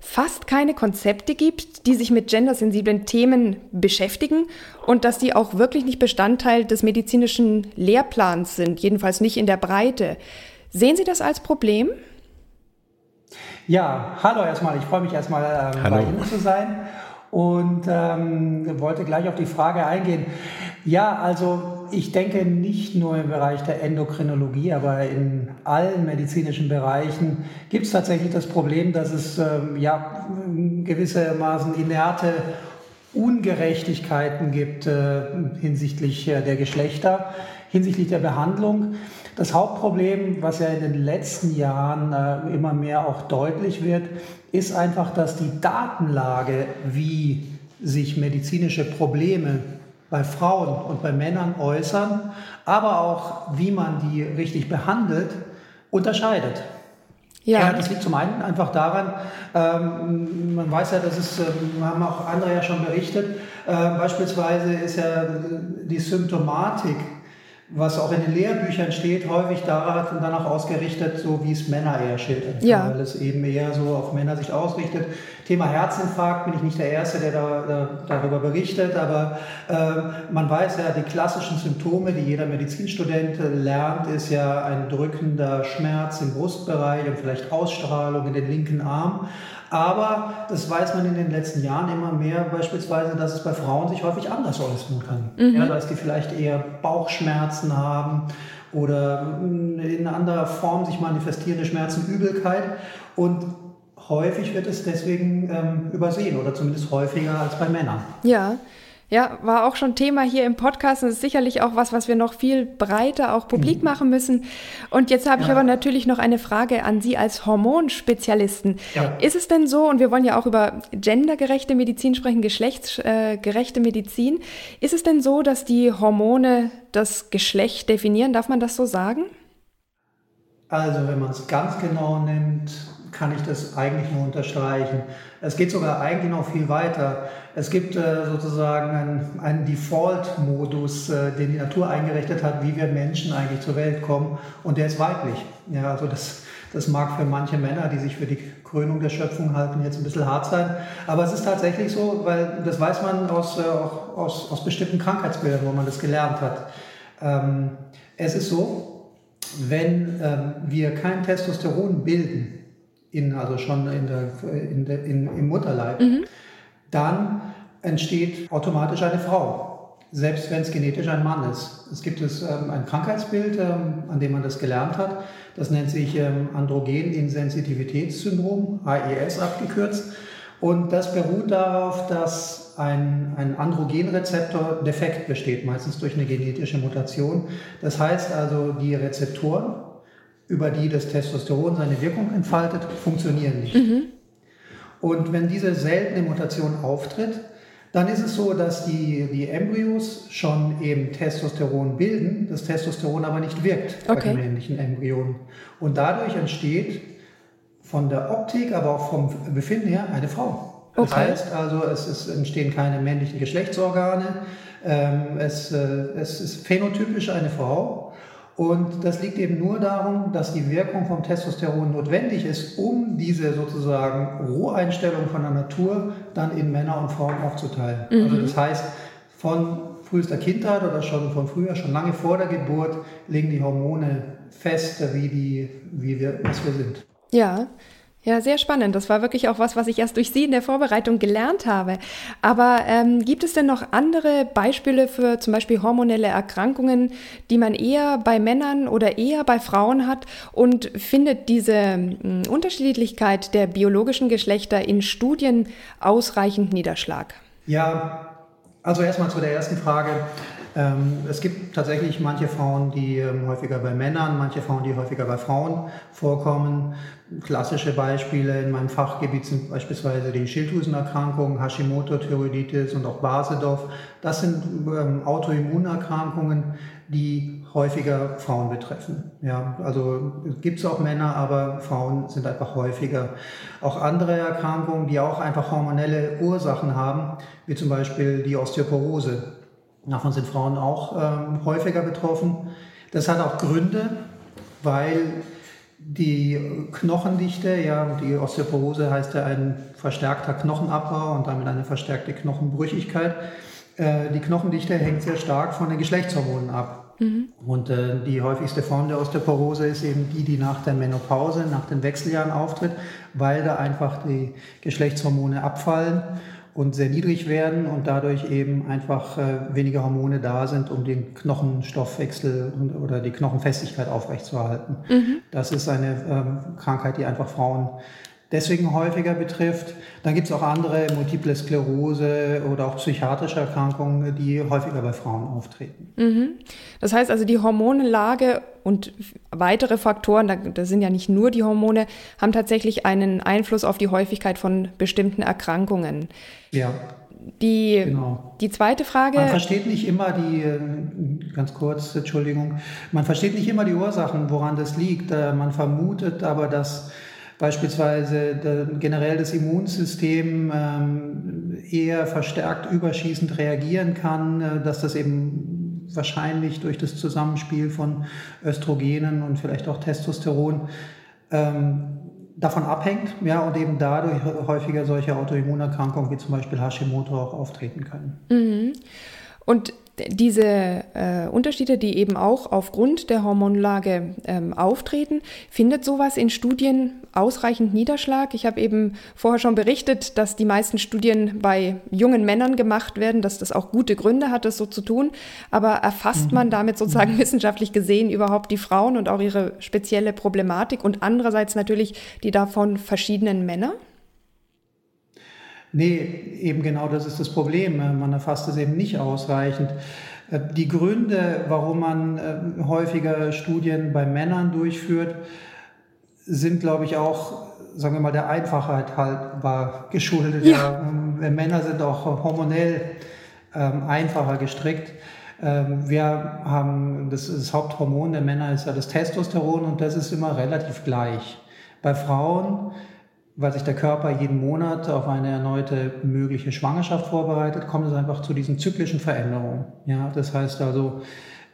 fast keine Konzepte gibt, die sich mit gendersensiblen Themen beschäftigen und dass die auch wirklich nicht Bestandteil des medizinischen Lehrplans sind, jedenfalls nicht in der Breite. Sehen Sie das als Problem? Ja, hallo erstmal. Ich freue mich erstmal äh, bei Ihnen zu sein und ähm, wollte gleich auf die Frage eingehen. Ja, also ich denke nicht nur im Bereich der Endokrinologie, aber in allen medizinischen Bereichen gibt es tatsächlich das Problem, dass es ähm, ja gewissermaßen inerte Ungerechtigkeiten gibt äh, hinsichtlich äh, der Geschlechter, hinsichtlich der Behandlung. Das Hauptproblem, was ja in den letzten Jahren äh, immer mehr auch deutlich wird, ist einfach, dass die Datenlage, wie sich medizinische Probleme bei Frauen und bei Männern äußern, aber auch wie man die richtig behandelt, unterscheidet. Ja. ja. das liegt zum einen einfach daran, ähm, man weiß ja, das ist, ähm, haben auch andere ja schon berichtet, äh, beispielsweise ist ja die Symptomatik was auch in den Lehrbüchern steht, häufig danach ausgerichtet, so wie es Männer eher schildern, ja. weil es eben eher so auf Männer sich ausrichtet. Thema Herzinfarkt bin ich nicht der Erste, der da, da, darüber berichtet, aber äh, man weiß ja, die klassischen Symptome, die jeder Medizinstudent lernt, ist ja ein drückender Schmerz im Brustbereich und vielleicht Ausstrahlung in den linken Arm. Aber das weiß man in den letzten Jahren immer mehr, beispielsweise, dass es bei Frauen sich häufig anders äußern kann. Mhm. Ja, dass die vielleicht eher Bauchschmerzen haben oder in anderer Form sich manifestierende Schmerzen, Übelkeit. Und häufig wird es deswegen ähm, übersehen oder zumindest häufiger als bei Männern. Ja. Ja, war auch schon Thema hier im Podcast. Das ist sicherlich auch was, was wir noch viel breiter auch publik mhm. machen müssen. Und jetzt habe ja. ich aber natürlich noch eine Frage an Sie als Hormonspezialisten. Ja. Ist es denn so, und wir wollen ja auch über gendergerechte Medizin sprechen, geschlechtsgerechte Medizin, ist es denn so, dass die Hormone das Geschlecht definieren? Darf man das so sagen? Also, wenn man es ganz genau nimmt, kann ich das eigentlich nur unterstreichen. Es geht sogar eigentlich noch viel weiter. Es gibt äh, sozusagen einen, einen Default-Modus, äh, den die Natur eingerichtet hat, wie wir Menschen eigentlich zur Welt kommen, und der ist weiblich. Ja, also das, das mag für manche Männer, die sich für die Krönung der Schöpfung halten, jetzt ein bisschen hart sein. Aber es ist tatsächlich so, weil das weiß man aus, äh, aus, aus bestimmten Krankheitsbildern, wo man das gelernt hat. Ähm, es ist so, wenn ähm, wir kein Testosteron bilden, in, also schon in der, in der, in, im Mutterleib, mhm. dann entsteht automatisch eine Frau, selbst wenn es genetisch ein Mann ist. Es gibt es ähm, ein Krankheitsbild, ähm, an dem man das gelernt hat. Das nennt sich ähm, Androgen-Insensitivitätssyndrom, AES abgekürzt. Und das beruht darauf, dass ein, ein Androgenrezeptor defekt besteht, meistens durch eine genetische Mutation. Das heißt also, die Rezeptoren über die das Testosteron seine Wirkung entfaltet, funktionieren nicht. Mhm. Und wenn diese seltene Mutation auftritt, dann ist es so, dass die, die Embryos schon eben Testosteron bilden, das Testosteron aber nicht wirkt okay. bei den männlichen Embryonen. Und dadurch entsteht von der Optik, aber auch vom Befinden her eine Frau. Okay. Das heißt also, es, ist, entstehen keine männlichen Geschlechtsorgane, ähm, es, äh, es ist phänotypisch eine Frau. Und das liegt eben nur darum, dass die Wirkung vom Testosteron notwendig ist, um diese sozusagen Roheinstellung von der Natur dann in Männer und Frauen aufzuteilen. Mhm. Also das heißt, von frühester Kindheit oder schon von früher, schon lange vor der Geburt, legen die Hormone fest, wie, die, wie wir, was wir sind. Ja, ja, sehr spannend. Das war wirklich auch was, was ich erst durch Sie in der Vorbereitung gelernt habe. Aber ähm, gibt es denn noch andere Beispiele für zum Beispiel hormonelle Erkrankungen, die man eher bei Männern oder eher bei Frauen hat? Und findet diese äh, Unterschiedlichkeit der biologischen Geschlechter in Studien ausreichend Niederschlag? Ja, also erstmal zu der ersten Frage. Ähm, es gibt tatsächlich manche Frauen, die ähm, häufiger bei Männern, manche Frauen, die häufiger bei Frauen vorkommen. Klassische Beispiele in meinem Fachgebiet sind beispielsweise die Schilddrüsenerkrankungen, Hashimoto, Thyroiditis und auch Basedorf. Das sind ähm, Autoimmunerkrankungen, die häufiger Frauen betreffen. Ja, also gibt es auch Männer, aber Frauen sind einfach häufiger. Auch andere Erkrankungen, die auch einfach hormonelle Ursachen haben, wie zum Beispiel die Osteoporose. Davon sind Frauen auch ähm, häufiger betroffen. Das hat auch Gründe, weil die Knochendichte, ja, die Osteoporose heißt ja ein verstärkter Knochenabbau und damit eine verstärkte Knochenbrüchigkeit. Äh, die Knochendichte hängt sehr stark von den Geschlechtshormonen ab. Mhm. Und äh, die häufigste Form der Osteoporose ist eben die, die nach der Menopause, nach den Wechseljahren auftritt, weil da einfach die Geschlechtshormone abfallen und sehr niedrig werden und dadurch eben einfach äh, weniger Hormone da sind, um den Knochenstoffwechsel oder die Knochenfestigkeit aufrechtzuerhalten. Mhm. Das ist eine ähm, Krankheit, die einfach Frauen deswegen häufiger betrifft. Dann gibt es auch andere, Multiple Sklerose oder auch psychiatrische Erkrankungen, die häufiger bei Frauen auftreten. Mhm. Das heißt also, die Hormonlage und weitere Faktoren, das sind ja nicht nur die Hormone, haben tatsächlich einen Einfluss auf die Häufigkeit von bestimmten Erkrankungen. Ja. Die, genau. die zweite Frage. Man versteht nicht immer die, äh, ganz kurz, Entschuldigung, man versteht nicht immer die Ursachen, woran das liegt. Äh, man vermutet aber, dass beispielsweise generell das Immunsystem ähm, eher verstärkt überschießend reagieren kann, äh, dass das eben wahrscheinlich durch das Zusammenspiel von Östrogenen und vielleicht auch Testosteron ähm, davon abhängt ja, und eben dadurch häufiger solche Autoimmunerkrankungen wie zum Beispiel Hashimoto auch auftreten können. Mhm. Und diese äh, Unterschiede, die eben auch aufgrund der Hormonlage ähm, auftreten, findet sowas in Studien ausreichend Niederschlag? Ich habe eben vorher schon berichtet, dass die meisten Studien bei jungen Männern gemacht werden, dass das auch gute Gründe hat, das so zu tun. Aber erfasst mhm. man damit sozusagen mhm. wissenschaftlich gesehen überhaupt die Frauen und auch ihre spezielle Problematik und andererseits natürlich die davon verschiedenen Männer? Nee, eben genau das ist das Problem. Man erfasst es eben nicht ausreichend. Äh, die Gründe, warum man äh, häufiger Studien bei Männern durchführt, sind, glaube ich, auch, sagen wir mal, der Einfachheit haltbar geschuldet. Ja. ja. Männer sind auch hormonell ähm, einfacher gestrickt. Ähm, wir haben, das, das Haupthormon der Männer ist ja das Testosteron und das ist immer relativ gleich. Bei Frauen weil sich der Körper jeden Monat auf eine erneute mögliche Schwangerschaft vorbereitet, kommt es einfach zu diesen zyklischen Veränderungen. Ja, das heißt also,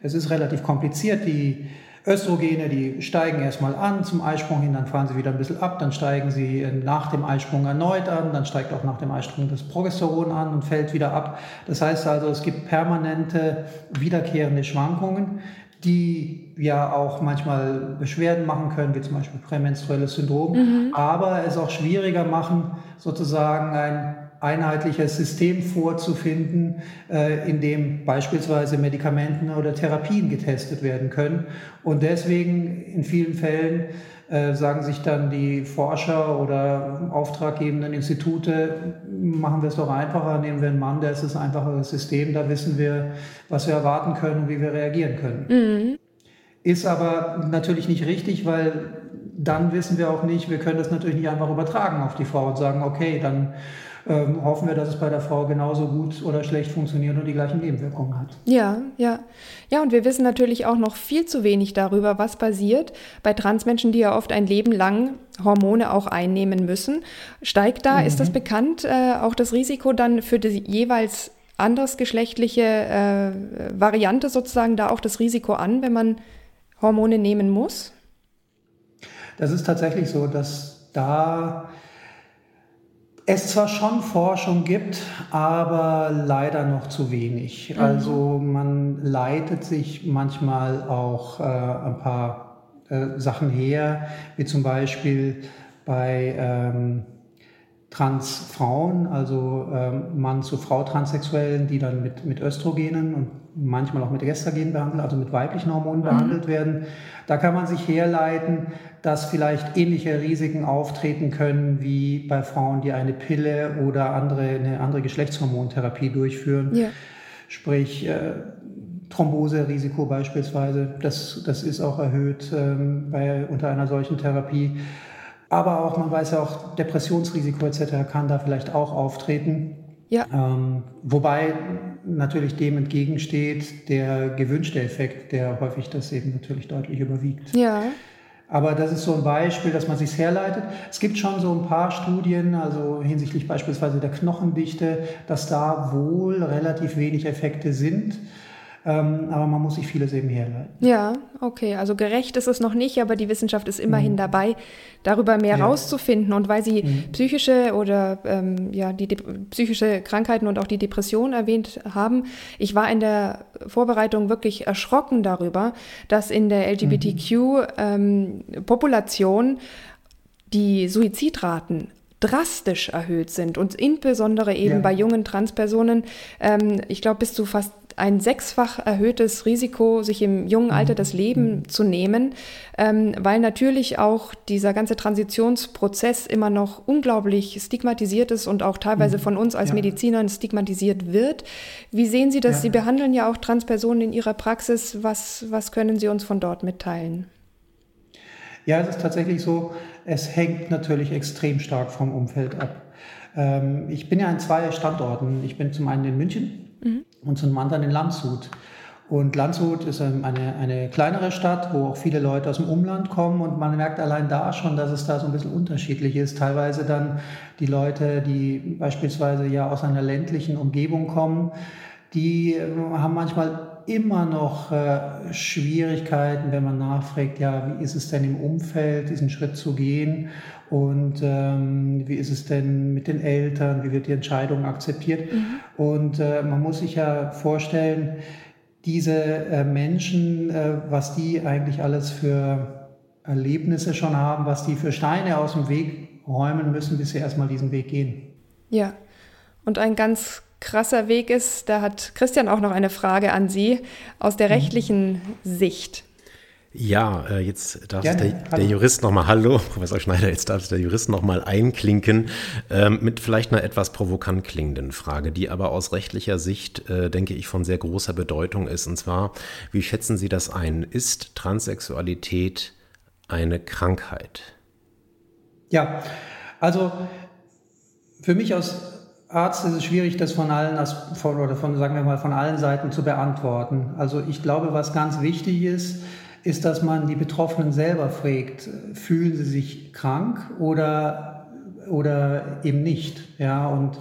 es ist relativ kompliziert. Die Östrogene, die steigen erstmal an zum Eisprung hin, dann fahren sie wieder ein bisschen ab, dann steigen sie nach dem Eisprung erneut an, dann steigt auch nach dem Eisprung das Progesteron an und fällt wieder ab. Das heißt also, es gibt permanente wiederkehrende Schwankungen, die ja auch manchmal Beschwerden machen können, wie zum Beispiel prämenstruelles Syndrom, mhm. aber es auch schwieriger machen, sozusagen ein einheitliches System vorzufinden, äh, in dem beispielsweise Medikamenten oder Therapien getestet werden können. Und deswegen in vielen Fällen äh, sagen sich dann die Forscher oder auftraggebenden Institute, machen wir es doch einfacher, nehmen wir einen Mann, der ist das einfachere System, da wissen wir, was wir erwarten können und wie wir reagieren können. Mhm. ist aber natürlich nicht richtig, weil dann wissen wir auch nicht, wir können das natürlich nicht einfach übertragen auf die Frau und sagen, okay, dann ähm, hoffen wir, dass es bei der Frau genauso gut oder schlecht funktioniert und die gleichen Nebenwirkungen hat. Ja, ja. Ja, und wir wissen natürlich auch noch viel zu wenig darüber, was passiert bei Transmenschen, die ja oft ein Leben lang Hormone auch einnehmen müssen. Steigt da, mhm. ist das bekannt, äh, auch das Risiko dann für die jeweils andersgeschlechtliche äh, Variante sozusagen da auch das Risiko an, wenn man Hormone nehmen muss? Das ist tatsächlich so, dass da es zwar schon Forschung gibt, aber leider noch zu wenig. Mhm. Also man leitet sich manchmal auch äh, ein paar äh, Sachen her, wie zum Beispiel bei ähm, Transfrauen, also ähm, Mann zu Frau Transsexuellen, die dann mit, mit Östrogenen und manchmal auch mit Gestagenen behandelt, also mit weiblichen Hormonen mhm. behandelt werden. Da kann man sich herleiten, dass vielleicht ähnliche Risiken auftreten können wie bei Frauen, die eine Pille oder andere, eine andere Geschlechtshormontherapie durchführen. Ja. Sprich, äh, Thromboserisiko beispielsweise, das, das ist auch erhöht ähm, bei, unter einer solchen Therapie. Aber auch, man weiß ja auch, Depressionsrisiko etc. kann da vielleicht auch auftreten. Ja. Ähm, wobei natürlich dem entgegensteht der gewünschte Effekt, der häufig das eben natürlich deutlich überwiegt. Ja. Aber das ist so ein Beispiel, dass man sich herleitet. Es gibt schon so ein paar Studien, also hinsichtlich beispielsweise der Knochendichte, dass da wohl relativ wenig Effekte sind. Ähm, aber man muss sich vieles eben herleiten. Ja, okay. Also gerecht ist es noch nicht, aber die Wissenschaft ist immerhin mhm. dabei, darüber mehr ja. rauszufinden. Und weil Sie mhm. psychische oder ähm, ja, die psychische Krankheiten und auch die Depression erwähnt haben, ich war in der Vorbereitung wirklich erschrocken darüber, dass in der LGBTQ-Population mhm. ähm, die Suizidraten drastisch erhöht sind und insbesondere eben ja. bei jungen Transpersonen, ähm, ich glaube bis zu fast ein sechsfach erhöhtes Risiko, sich im jungen Alter das Leben mhm. zu nehmen, ähm, weil natürlich auch dieser ganze Transitionsprozess immer noch unglaublich stigmatisiert ist und auch teilweise mhm. von uns als ja. Medizinern stigmatisiert wird. Wie sehen Sie das? Ja. Sie behandeln ja auch Transpersonen in Ihrer Praxis. Was, was können Sie uns von dort mitteilen? Ja, es ist tatsächlich so, es hängt natürlich extrem stark vom Umfeld ab. Ähm, ich bin ja an zwei Standorten. Ich bin zum einen in München mhm. Und zum anderen in Landshut. Und Landshut ist eine, eine kleinere Stadt, wo auch viele Leute aus dem Umland kommen und man merkt allein da schon, dass es da so ein bisschen unterschiedlich ist. Teilweise dann die Leute, die beispielsweise ja aus einer ländlichen Umgebung kommen, die äh, haben manchmal immer noch äh, Schwierigkeiten, wenn man nachfragt, ja, wie ist es denn im Umfeld, diesen Schritt zu gehen und ähm, wie ist es denn mit den Eltern, wie wird die Entscheidung akzeptiert. Mhm. Und äh, man muss sich ja vorstellen, diese äh, Menschen, äh, was die eigentlich alles für Erlebnisse schon haben, was die für Steine aus dem Weg räumen müssen, bis sie erstmal diesen Weg gehen. Ja, und ein ganz krasser Weg ist, da hat Christian auch noch eine Frage an Sie aus der mhm. rechtlichen Sicht. Ja, äh, jetzt darf Gerne. der, der Jurist nochmal, hallo, Professor Schneider, jetzt darf der Jurist nochmal einklinken ähm, mit vielleicht einer etwas provokant klingenden Frage, die aber aus rechtlicher Sicht, äh, denke ich, von sehr großer Bedeutung ist. Und zwar, wie schätzen Sie das ein? Ist Transsexualität eine Krankheit? Ja, also für mich aus Arzt ist es schwierig, das von allen, von, oder von, sagen wir mal, von allen Seiten zu beantworten. Also ich glaube, was ganz wichtig ist, ist, dass man die Betroffenen selber fragt, fühlen sie sich krank oder, oder eben nicht. Ja, und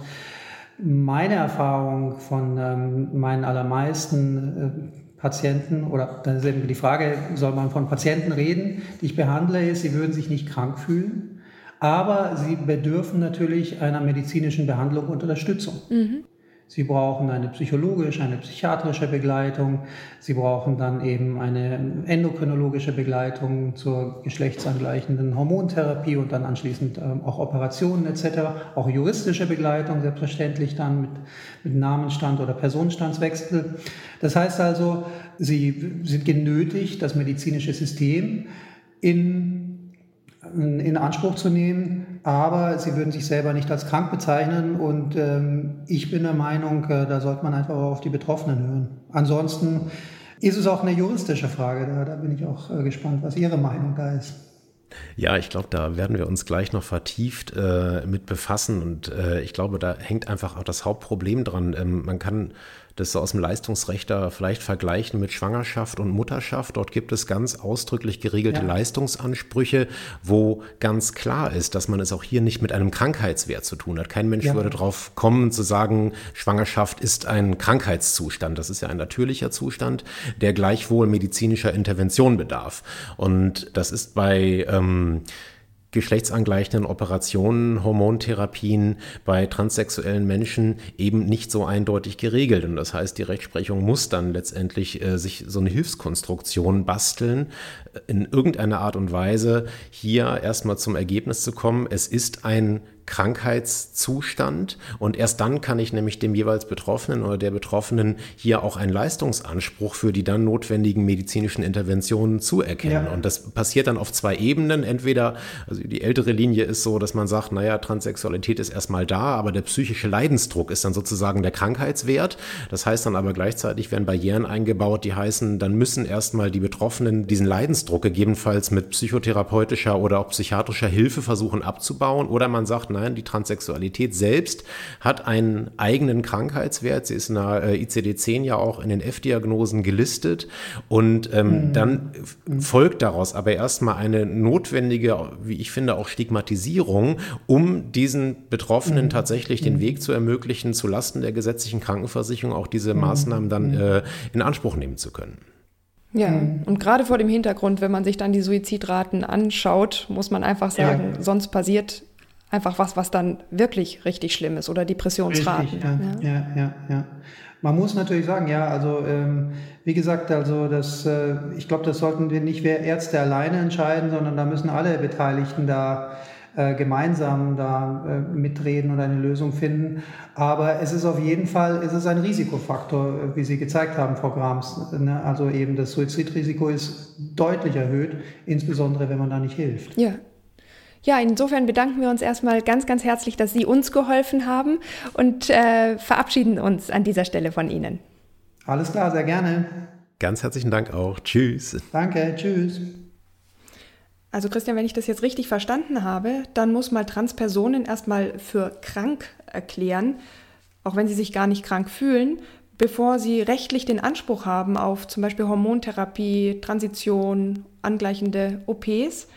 meine Erfahrung von ähm, meinen allermeisten äh, Patienten, oder dann ist eben die Frage, soll man von Patienten reden, die ich behandle, ist, sie würden sich nicht krank fühlen aber sie bedürfen natürlich einer medizinischen Behandlung und Unterstützung. Mhm. Sie brauchen eine psychologische, eine psychiatrische Begleitung. Sie brauchen dann eben eine endokrinologische Begleitung zur geschlechtsangleichenden Hormontherapie und dann anschließend ähm, auch Operationen etc. Auch juristische Begleitung, selbstverständlich dann mit, mit Namenstand oder Personenstandswechsel. Das heißt also, sie sind genötigt, das medizinische System in in Anspruch zu nehmen, aber sie würden sich selber nicht als krank bezeichnen und ähm, ich bin der Meinung, äh, da sollte man einfach auf die Betroffenen hören. Ansonsten Ist es auch eine juristische Frage? Da, da bin ich auch äh, gespannt, was Ihre Meinung da ist. Ja, ich glaube, da werden wir uns gleich noch vertieft äh, mit befassen. Und äh, ich glaube, da hängt einfach auch das Hauptproblem dran. Ähm, man kann das so aus dem Leistungsrecht da vielleicht vergleichen mit Schwangerschaft und Mutterschaft. Dort gibt es ganz ausdrücklich geregelte ja. Leistungsansprüche, wo ganz klar ist, dass man es auch hier nicht mit einem Krankheitswert zu tun hat. Kein Mensch ja. würde darauf kommen zu sagen, Schwangerschaft ist ein Krankheitszustand. Das ist ja ein natürlicher Zustand, der gleichwohl medizinischer Intervention bedarf. Und das ist bei ähm, geschlechtsangleichenden Operationen, Hormontherapien bei transsexuellen Menschen eben nicht so eindeutig geregelt. Und das heißt, die Rechtsprechung muss dann letztendlich äh, sich so eine Hilfskonstruktion basteln, äh, in irgendeiner Art und Weise hier erstmal zum Ergebnis zu kommen. Es ist ein Krankheitszustand und erst dann kann ich nämlich dem jeweils Betroffenen oder der Betroffenen hier auch einen Leistungsanspruch für die dann notwendigen medizinischen Interventionen zuerkennen. Ja. Und das passiert dann auf zwei Ebenen. Entweder, also die ältere Linie ist so, dass man sagt, naja, Transsexualität ist erstmal da, aber der psychische Leidensdruck ist dann sozusagen der Krankheitswert. Das heißt dann aber gleichzeitig werden Barrieren eingebaut, die heißen, dann müssen erstmal die Betroffenen diesen Leidensdruck gegebenenfalls mit psychotherapeutischer oder auch psychiatrischer Hilfe versuchen abzubauen. Oder man sagt, Nein, die Transsexualität selbst hat einen eigenen Krankheitswert. Sie ist in der äh, ICD-10 ja auch in den F-Diagnosen gelistet. Und ähm, mhm. dann folgt daraus aber erstmal eine notwendige, wie ich finde, auch Stigmatisierung, um diesen Betroffenen mhm. tatsächlich den mhm. Weg zu ermöglichen, zu Lasten der gesetzlichen Krankenversicherung auch diese mhm. Maßnahmen dann mhm. äh, in Anspruch nehmen zu können. Ja, und gerade vor dem Hintergrund, wenn man sich dann die Suizidraten anschaut, muss man einfach sagen, ja. sonst passiert einfach was, was dann wirklich richtig schlimm ist oder Depressionsraten. Richtig, ja, ja, ja, ja, ja. Man muss natürlich sagen, ja, also ähm, wie gesagt, also das, äh, ich glaube, das sollten wir nicht wir Ärzte alleine entscheiden, sondern da müssen alle Beteiligten da äh, gemeinsam da äh, mitreden und eine Lösung finden. Aber es ist auf jeden Fall, es ist ein Risikofaktor, wie Sie gezeigt haben, Frau Grams. Ne? Also eben das Suizidrisiko ist deutlich erhöht, insbesondere wenn man da nicht hilft. Ja, ja, insofern bedanken wir uns erstmal ganz, ganz herzlich, dass Sie uns geholfen haben und äh, verabschieden uns an dieser Stelle von Ihnen. Alles klar, sehr gerne. Ganz herzlichen Dank auch. Tschüss. Danke, tschüss. Also Christian, wenn ich das jetzt richtig verstanden habe, dann muss man Transpersonen erstmal für krank erklären, auch wenn sie sich gar nicht krank fühlen, bevor sie rechtlich den Anspruch haben auf zum Beispiel Hormontherapie, Transition, angleichende OPs.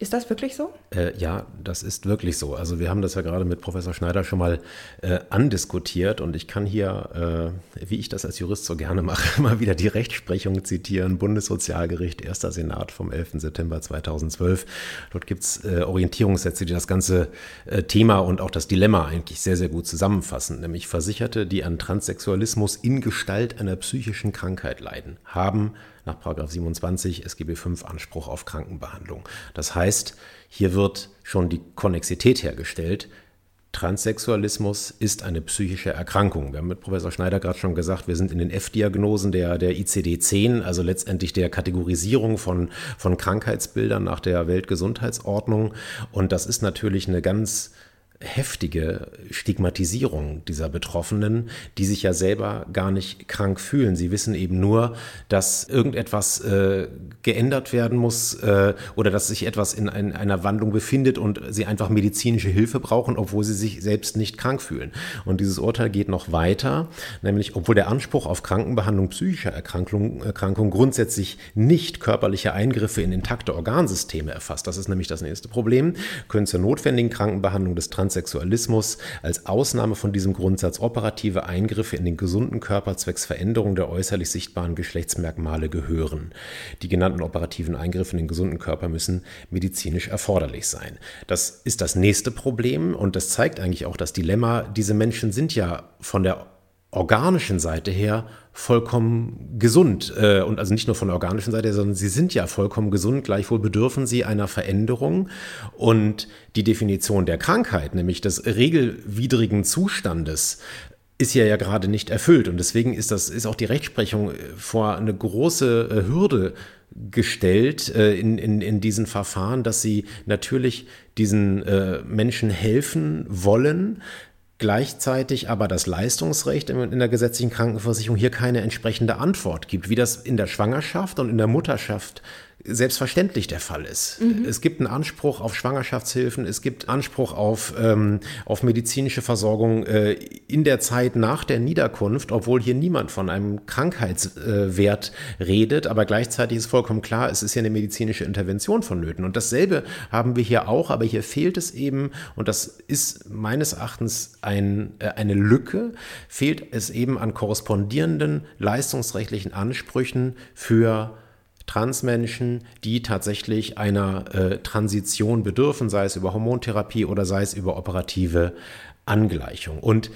Ist das wirklich so? Äh, ja, das ist wirklich so. Also wir haben das ja gerade mit Professor Schneider schon mal äh, andiskutiert und ich kann hier, äh, wie ich das als Jurist so gerne mache, mal wieder die Rechtsprechung zitieren. Bundessozialgericht, erster Senat vom 11. September 2012. Dort gibt es äh, Orientierungssätze, die das ganze äh, Thema und auch das Dilemma eigentlich sehr, sehr gut zusammenfassen. Nämlich Versicherte, die an Transsexualismus in Gestalt einer psychischen Krankheit leiden, haben nach 27 SGB V Anspruch auf Krankenbehandlung. Das heißt, hier wird schon die Konnexität hergestellt. Transsexualismus ist eine psychische Erkrankung. Wir haben mit Professor Schneider gerade schon gesagt, wir sind in den F-Diagnosen der, der ICD-10, also letztendlich der Kategorisierung von, von Krankheitsbildern nach der Weltgesundheitsordnung. Und das ist natürlich eine ganz heftige Stigmatisierung dieser Betroffenen, die sich ja selber gar nicht krank fühlen. Sie wissen eben nur, dass irgendetwas äh, geändert werden muss äh, oder dass sich etwas in ein, einer Wandlung befindet und sie einfach medizinische Hilfe brauchen, obwohl sie sich selbst nicht krank fühlen. Und dieses Urteil geht noch weiter, nämlich obwohl der Anspruch auf Krankenbehandlung psychischer Erkrankung, Erkrankung grundsätzlich nicht körperliche Eingriffe in intakte Organsysteme erfasst, das ist nämlich das nächste Problem, können zur notwendigen Krankenbehandlung des Trans Transsexualismus als Ausnahme von diesem Grundsatz operative Eingriffe in den gesunden Körper zwecks Veränderung der äußerlich sichtbaren Geschlechtsmerkmale gehören. Die genannten operativen Eingriffe in den gesunden Körper müssen medizinisch erforderlich sein. Das ist das nächste Problem und das zeigt eigentlich auch das Dilemma. Diese Menschen sind ja von der organischen Seite her vollkommen gesund. Äh, und also nicht nur von der organischen Seite, sondern sie sind ja vollkommen gesund. Gleichwohl bedürfen sie einer Veränderung. Und die Definition der Krankheit, nämlich des regelwidrigen Zustandes, ist ja ja gerade nicht erfüllt. Und deswegen ist das, ist auch die Rechtsprechung äh, vor eine große äh, Hürde gestellt in, in, in diesen Verfahren, dass sie natürlich diesen Menschen helfen wollen, gleichzeitig aber das Leistungsrecht in der gesetzlichen Krankenversicherung hier keine entsprechende Antwort gibt, wie das in der Schwangerschaft und in der Mutterschaft selbstverständlich der Fall ist. Mhm. Es gibt einen Anspruch auf Schwangerschaftshilfen, es gibt Anspruch auf, ähm, auf medizinische Versorgung äh, in der Zeit nach der Niederkunft, obwohl hier niemand von einem Krankheitswert äh, redet, aber gleichzeitig ist vollkommen klar, es ist hier eine medizinische Intervention vonnöten. Und dasselbe haben wir hier auch, aber hier fehlt es eben, und das ist meines Erachtens ein, äh, eine Lücke, fehlt es eben an korrespondierenden leistungsrechtlichen Ansprüchen für Transmenschen, die tatsächlich einer äh, Transition bedürfen, sei es über Hormontherapie oder sei es über operative Angleichung. Und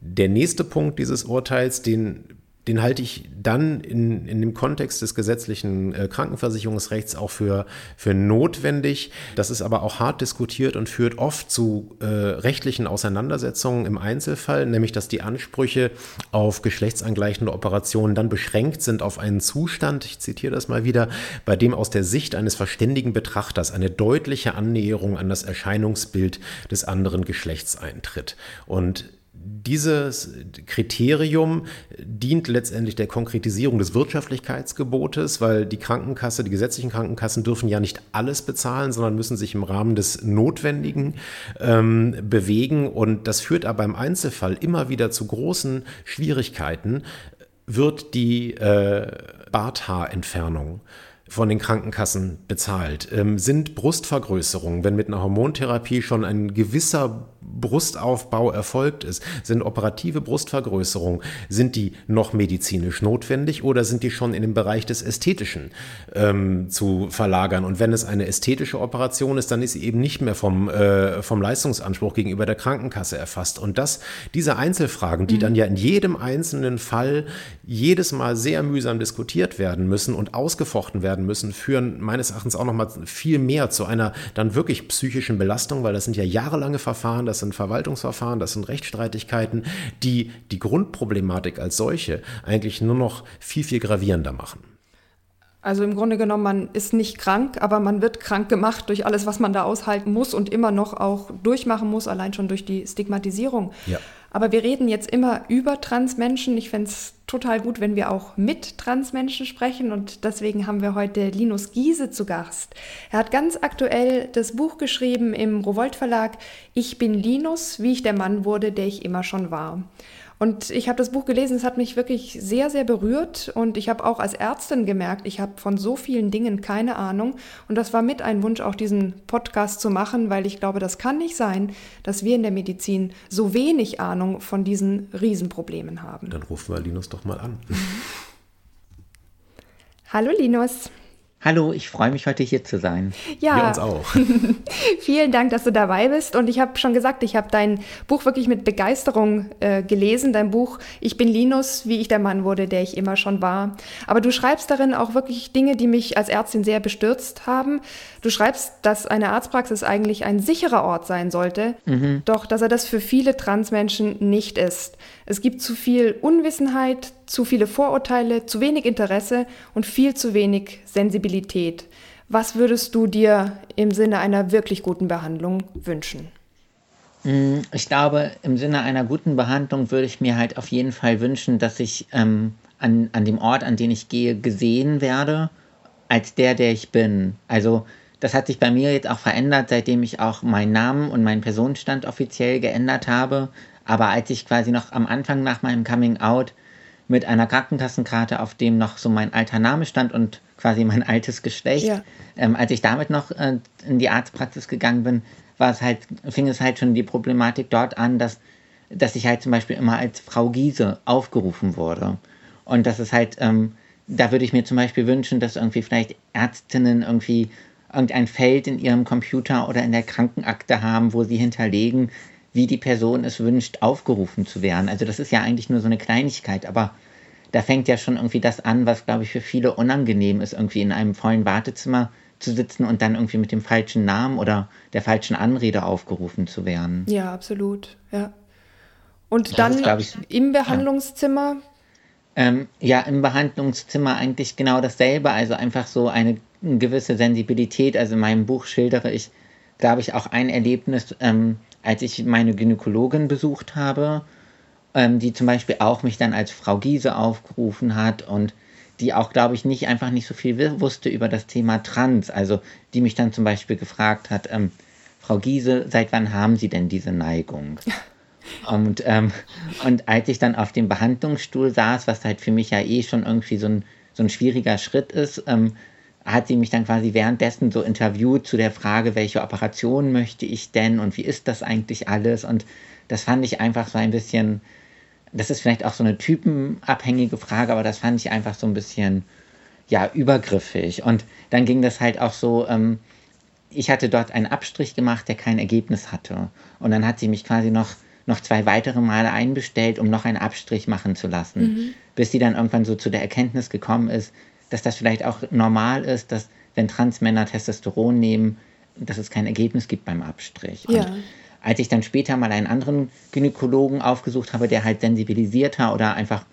der nächste Punkt dieses Urteils, den den halte ich dann in, in dem Kontext des gesetzlichen äh, Krankenversicherungsrechts auch für, für notwendig. Das ist aber auch hart diskutiert und führt oft zu äh, rechtlichen Auseinandersetzungen im Einzelfall, nämlich dass die Ansprüche auf geschlechtsangleichende Operationen dann beschränkt sind auf einen Zustand, ich zitiere das mal wieder, bei dem aus der Sicht eines verständigen Betrachters eine deutliche Annäherung an das Erscheinungsbild des anderen Geschlechts eintritt. Und dieses Kriterium dient letztendlich der Konkretisierung des Wirtschaftlichkeitsgebotes, weil die Krankenkasse, die gesetzlichen Krankenkassen dürfen ja nicht alles bezahlen, sondern müssen sich im Rahmen des Notwendigen ähm, bewegen. Und das führt aber im Einzelfall immer wieder zu großen Schwierigkeiten, wird die äh, Barthaarentfernung von den Krankenkassen bezahlt? Ähm, sind Brustvergrößerungen, wenn mit einer Hormontherapie schon ein gewisser Brustaufbau erfolgt ist, sind operative Brustvergrößerungen, sind die noch medizinisch notwendig oder sind die schon in den Bereich des Ästhetischen ähm, zu verlagern? Und wenn es eine ästhetische Operation ist, dann ist sie eben nicht mehr vom, äh, vom Leistungsanspruch gegenüber der Krankenkasse erfasst. Und das, diese Einzelfragen, die mhm. dann ja in jedem einzelnen Fall jedes Mal sehr mühsam diskutiert werden müssen und ausgefochten werden müssen, führen meines Erachtens auch noch mal viel mehr zu einer dann wirklich psychischen Belastung, weil das sind ja jahrelange Verfahren, das sind Verwaltungsverfahren, das sind Rechtsstreitigkeiten, die die Grundproblematik als solche eigentlich nur noch viel, viel gravierender machen. Also im Grunde genommen, man ist nicht krank, aber man wird krank gemacht durch alles, was man da aushalten muss und immer noch auch durchmachen muss, allein schon durch die Stigmatisierung. Ja. Aber wir reden jetzt immer über Transmenschen. Ich fände es total gut, wenn wir auch mit Transmenschen sprechen. Und deswegen haben wir heute Linus Giese zu Gast. Er hat ganz aktuell das Buch geschrieben im Rowold Verlag Ich bin Linus, wie ich der Mann wurde, der ich immer schon war. Und ich habe das Buch gelesen, es hat mich wirklich sehr, sehr berührt. Und ich habe auch als Ärztin gemerkt, ich habe von so vielen Dingen keine Ahnung. Und das war mit ein Wunsch, auch diesen Podcast zu machen, weil ich glaube, das kann nicht sein, dass wir in der Medizin so wenig Ahnung von diesen Riesenproblemen haben. Dann rufen wir Linus doch mal an. Hallo Linus. Hallo, ich freue mich heute hier zu sein. Ja, wir uns auch. Vielen Dank, dass du dabei bist. Und ich habe schon gesagt, ich habe dein Buch wirklich mit Begeisterung äh, gelesen. Dein Buch Ich bin Linus, wie ich der Mann wurde, der ich immer schon war. Aber du schreibst darin auch wirklich Dinge, die mich als Ärztin sehr bestürzt haben. Du schreibst, dass eine Arztpraxis eigentlich ein sicherer Ort sein sollte, mhm. doch dass er das für viele Transmenschen nicht ist. Es gibt zu viel Unwissenheit, zu viele Vorurteile, zu wenig Interesse und viel zu wenig Sensibilität. Was würdest du dir im Sinne einer wirklich guten Behandlung wünschen? Mm, ich glaube, im Sinne einer guten Behandlung würde ich mir halt auf jeden Fall wünschen, dass ich ähm, an, an dem Ort, an den ich gehe, gesehen werde, als der, der ich bin. Also das hat sich bei mir jetzt auch verändert, seitdem ich auch meinen Namen und meinen Personenstand offiziell geändert habe. Aber als ich quasi noch am Anfang nach meinem Coming Out mit einer Krankenkassenkarte, auf dem noch so mein alter Name stand und quasi mein altes Geschlecht. Ja. Ähm, als ich damit noch äh, in die Arztpraxis gegangen bin, war es halt, fing es halt schon die Problematik dort an, dass, dass ich halt zum Beispiel immer als Frau Giese aufgerufen wurde. Und das ist halt, ähm, da würde ich mir zum Beispiel wünschen, dass irgendwie vielleicht Ärztinnen irgendwie irgendein Feld in ihrem Computer oder in der Krankenakte haben, wo sie hinterlegen, wie die Person es wünscht, aufgerufen zu werden. Also das ist ja eigentlich nur so eine Kleinigkeit, aber da fängt ja schon irgendwie das an, was, glaube ich, für viele unangenehm ist, irgendwie in einem vollen Wartezimmer zu sitzen und dann irgendwie mit dem falschen Namen oder der falschen Anrede aufgerufen zu werden. Ja, absolut, ja. Und das dann ist, ich, im Behandlungszimmer? Ja. Ähm, ja, im Behandlungszimmer eigentlich genau dasselbe, also einfach so eine gewisse Sensibilität. Also in meinem Buch schildere ich, glaube ich, auch ein Erlebnis, ähm, als ich meine Gynäkologin besucht habe, ähm, die zum Beispiel auch mich dann als Frau Giese aufgerufen hat und die auch, glaube ich, nicht einfach nicht so viel wusste über das Thema Trans. Also die mich dann zum Beispiel gefragt hat, ähm, Frau Giese, seit wann haben Sie denn diese Neigung? Und, ähm, und als ich dann auf dem Behandlungsstuhl saß, was halt für mich ja eh schon irgendwie so ein, so ein schwieriger Schritt ist, ähm, hat sie mich dann quasi währenddessen so interviewt zu der Frage, welche Operation möchte ich denn und wie ist das eigentlich alles? Und das fand ich einfach so ein bisschen, das ist vielleicht auch so eine typenabhängige Frage, aber das fand ich einfach so ein bisschen, ja, übergriffig. Und dann ging das halt auch so, ähm, ich hatte dort einen Abstrich gemacht, der kein Ergebnis hatte. Und dann hat sie mich quasi noch noch zwei weitere Male einbestellt, um noch einen Abstrich machen zu lassen, mhm. bis sie dann irgendwann so zu der Erkenntnis gekommen ist, dass das vielleicht auch normal ist, dass wenn Transmänner Testosteron nehmen, dass es kein Ergebnis gibt beim Abstrich. Ja. Und als ich dann später mal einen anderen Gynäkologen aufgesucht habe, der halt sensibilisierter oder einfach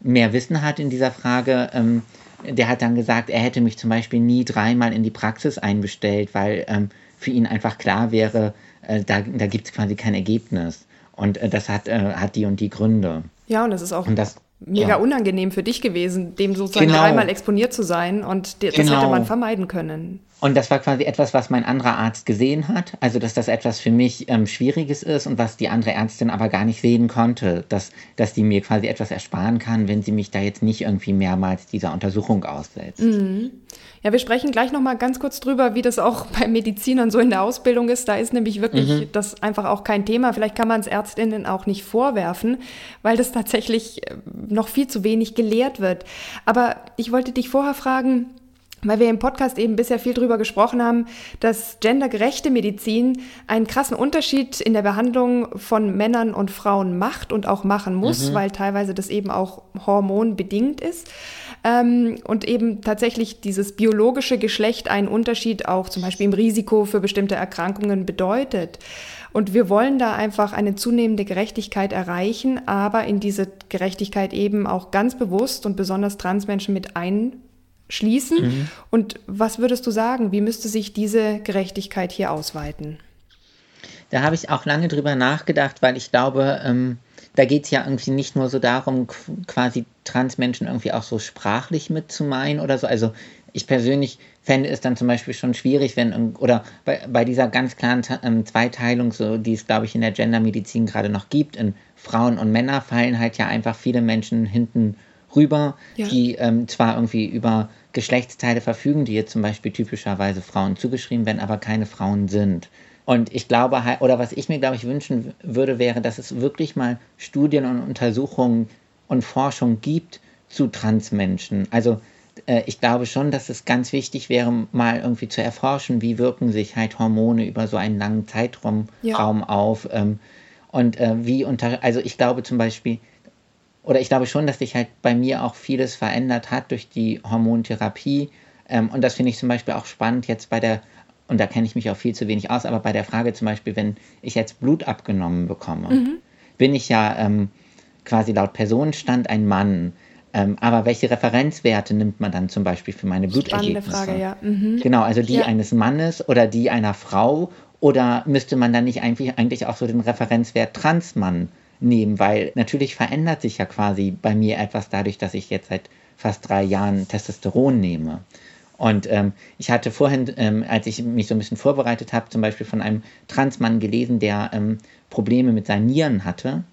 mehr Wissen hat in dieser Frage, ähm, der hat dann gesagt, er hätte mich zum Beispiel nie dreimal in die Praxis einbestellt, weil ähm, für ihn einfach klar wäre, äh, da, da gibt es quasi kein Ergebnis. Und äh, das hat, äh, hat die und die Gründe. Ja, und das ist auch und das, mega ja. unangenehm für dich gewesen, dem sozusagen genau. dreimal exponiert zu sein. Und das genau. hätte man vermeiden können. Und das war quasi etwas, was mein anderer Arzt gesehen hat. Also, dass das etwas für mich ähm, Schwieriges ist und was die andere Ärztin aber gar nicht sehen konnte. Dass, dass die mir quasi etwas ersparen kann, wenn sie mich da jetzt nicht irgendwie mehrmals dieser Untersuchung aussetzt. Mhm. Ja, wir sprechen gleich nochmal ganz kurz drüber, wie das auch bei Medizinern so in der Ausbildung ist. Da ist nämlich wirklich mhm. das einfach auch kein Thema. Vielleicht kann man es Ärztinnen auch nicht vorwerfen, weil das tatsächlich äh, noch viel zu wenig gelehrt wird. Aber ich wollte dich vorher fragen, weil wir im Podcast eben bisher viel drüber gesprochen haben, dass gendergerechte Medizin einen krassen Unterschied in der Behandlung von Männern und Frauen macht und auch machen muss, mhm. weil teilweise das eben auch hormonbedingt ist. Ähm, und eben tatsächlich dieses biologische Geschlecht einen Unterschied auch zum Beispiel im Risiko für bestimmte Erkrankungen bedeutet. Und wir wollen da einfach eine zunehmende Gerechtigkeit erreichen, aber in diese Gerechtigkeit eben auch ganz bewusst und besonders Transmenschen mit ein schließen. Mhm. Und was würdest du sagen, wie müsste sich diese Gerechtigkeit hier ausweiten? Da habe ich auch lange drüber nachgedacht, weil ich glaube, ähm, da geht es ja irgendwie nicht nur so darum, quasi Transmenschen irgendwie auch so sprachlich mitzumeinen oder so. Also ich persönlich fände es dann zum Beispiel schon schwierig, wenn, oder bei, bei dieser ganz klaren ähm, Zweiteilung, so, die es, glaube ich, in der Gendermedizin gerade noch gibt, in Frauen und Männer fallen halt ja einfach viele Menschen hinten rüber, ja. die ähm, zwar irgendwie über Geschlechtsteile verfügen, die jetzt zum Beispiel typischerweise Frauen zugeschrieben werden, aber keine Frauen sind. Und ich glaube, oder was ich mir, glaube ich, wünschen würde, wäre, dass es wirklich mal Studien und Untersuchungen und Forschung gibt zu Transmenschen. Also äh, ich glaube schon, dass es ganz wichtig wäre, mal irgendwie zu erforschen, wie wirken sich halt Hormone über so einen langen Zeitraum ja. auf. Ähm, und äh, wie unter, also ich glaube zum Beispiel, oder ich glaube schon, dass sich halt bei mir auch vieles verändert hat durch die Hormontherapie. Ähm, und das finde ich zum Beispiel auch spannend jetzt bei der, und da kenne ich mich auch viel zu wenig aus, aber bei der Frage zum Beispiel, wenn ich jetzt Blut abgenommen bekomme, mhm. bin ich ja ähm, quasi laut Personenstand ein Mann. Ähm, aber welche Referenzwerte nimmt man dann zum Beispiel für meine Blutergebnisse? Spannende Frage, ja. Mhm. Genau, also die ja. eines Mannes oder die einer Frau oder müsste man dann nicht eigentlich, eigentlich auch so den Referenzwert Transmann nehmen, weil natürlich verändert sich ja quasi bei mir etwas dadurch, dass ich jetzt seit fast drei Jahren Testosteron nehme. Und ähm, ich hatte vorhin, ähm, als ich mich so ein bisschen vorbereitet habe, zum Beispiel von einem Transmann gelesen, der ähm, Probleme mit seinen Nieren hatte.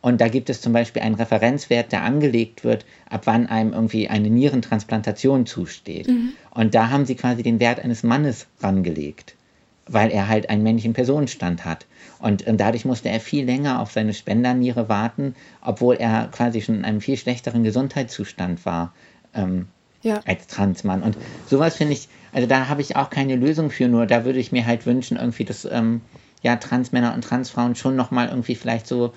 Und da gibt es zum Beispiel einen Referenzwert, der angelegt wird, ab wann einem irgendwie eine Nierentransplantation zusteht. Mhm. Und da haben sie quasi den Wert eines Mannes rangelegt, weil er halt einen männlichen Personenstand hat. Und ähm, dadurch musste er viel länger auf seine Spenderniere warten, obwohl er quasi schon in einem viel schlechteren Gesundheitszustand war ähm, ja. als Transmann. Und sowas finde ich, also da habe ich auch keine Lösung für, nur da würde ich mir halt wünschen, irgendwie, dass ähm, ja, Transmänner und Transfrauen schon nochmal irgendwie vielleicht so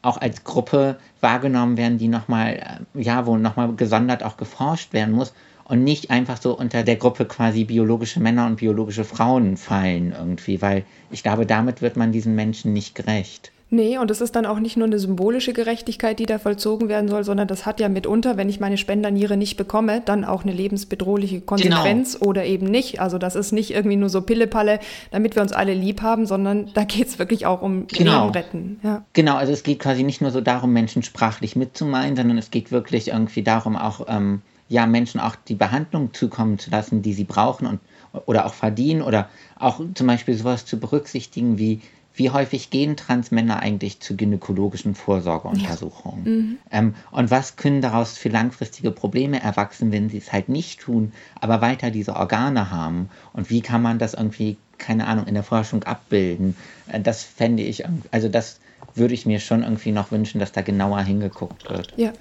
auch als Gruppe wahrgenommen werden, die nochmal, äh, ja, wo nochmal gesondert auch geforscht werden muss und nicht einfach so unter der Gruppe quasi biologische Männer und biologische Frauen fallen irgendwie, weil ich glaube, damit wird man diesen Menschen nicht gerecht. Nee, und es ist dann auch nicht nur eine symbolische Gerechtigkeit, die da vollzogen werden soll, sondern das hat ja mitunter, wenn ich meine Spenderniere nicht bekomme, dann auch eine lebensbedrohliche Konsequenz genau. oder eben nicht. Also das ist nicht irgendwie nur so Pillepalle, damit wir uns alle lieb haben, sondern da geht es wirklich auch um genau. Leben retten. Ja. Genau, also es geht quasi nicht nur so darum, Menschen sprachlich mitzumeinen, sondern es geht wirklich irgendwie darum, auch ähm, ja, Menschen auch die Behandlung zukommen zu lassen, die sie brauchen und oder auch verdienen oder auch zum Beispiel sowas zu berücksichtigen wie wie häufig gehen Transmänner eigentlich zu gynäkologischen Vorsorgeuntersuchungen? Ja. Mhm. Ähm, und was können daraus für langfristige Probleme erwachsen, wenn sie es halt nicht tun, aber weiter diese Organe haben? Und wie kann man das irgendwie, keine Ahnung, in der Forschung abbilden? Äh, das fände ich, also das würde ich mir schon irgendwie noch wünschen, dass da genauer hingeguckt wird. Ja.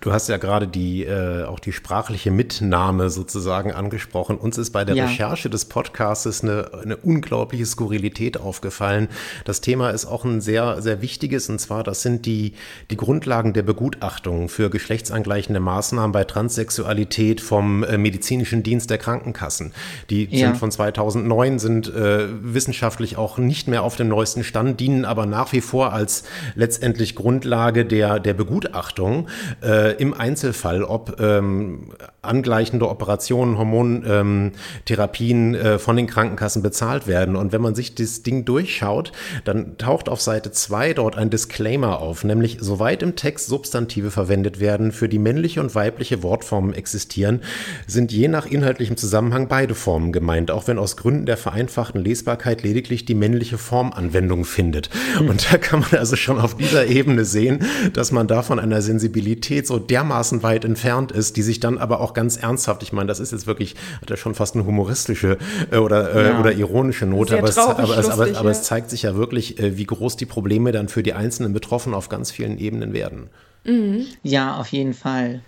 Du hast ja gerade die, äh, auch die sprachliche Mitnahme sozusagen angesprochen. Uns ist bei der ja. Recherche des Podcasts eine, eine unglaubliche Skurrilität aufgefallen. Das Thema ist auch ein sehr, sehr wichtiges, und zwar, das sind die, die Grundlagen der Begutachtung für geschlechtsangleichende Maßnahmen bei Transsexualität vom äh, medizinischen Dienst der Krankenkassen. Die ja. sind von 2009, sind äh, wissenschaftlich auch nicht mehr auf dem neuesten Stand, dienen aber nach wie vor als letztendlich Grundlage der, der Begutachtung. Äh, äh, im Einzelfall, ob ähm, angleichende Operationen, Hormontherapien ähm, äh, von den Krankenkassen bezahlt werden. Und wenn man sich das Ding durchschaut, dann taucht auf Seite 2 dort ein Disclaimer auf, nämlich soweit im Text Substantive verwendet werden, für die männliche und weibliche Wortformen existieren, sind je nach inhaltlichem Zusammenhang beide Formen gemeint, auch wenn aus Gründen der vereinfachten Lesbarkeit lediglich die männliche Form Anwendung findet. Mhm. Und da kann man also schon auf dieser Ebene sehen, dass man da von einer Sensibilität so dermaßen weit entfernt ist, die sich dann aber auch ganz ernsthaft, ich meine, das ist jetzt wirklich, hat ja schon fast eine humoristische äh, oder, äh, ja. oder ironische Note, aber, traurig, es, aber, lustig, aber, aber ja. es zeigt sich ja wirklich, äh, wie groß die Probleme dann für die einzelnen Betroffenen auf ganz vielen Ebenen werden. Mhm. Ja, auf jeden Fall.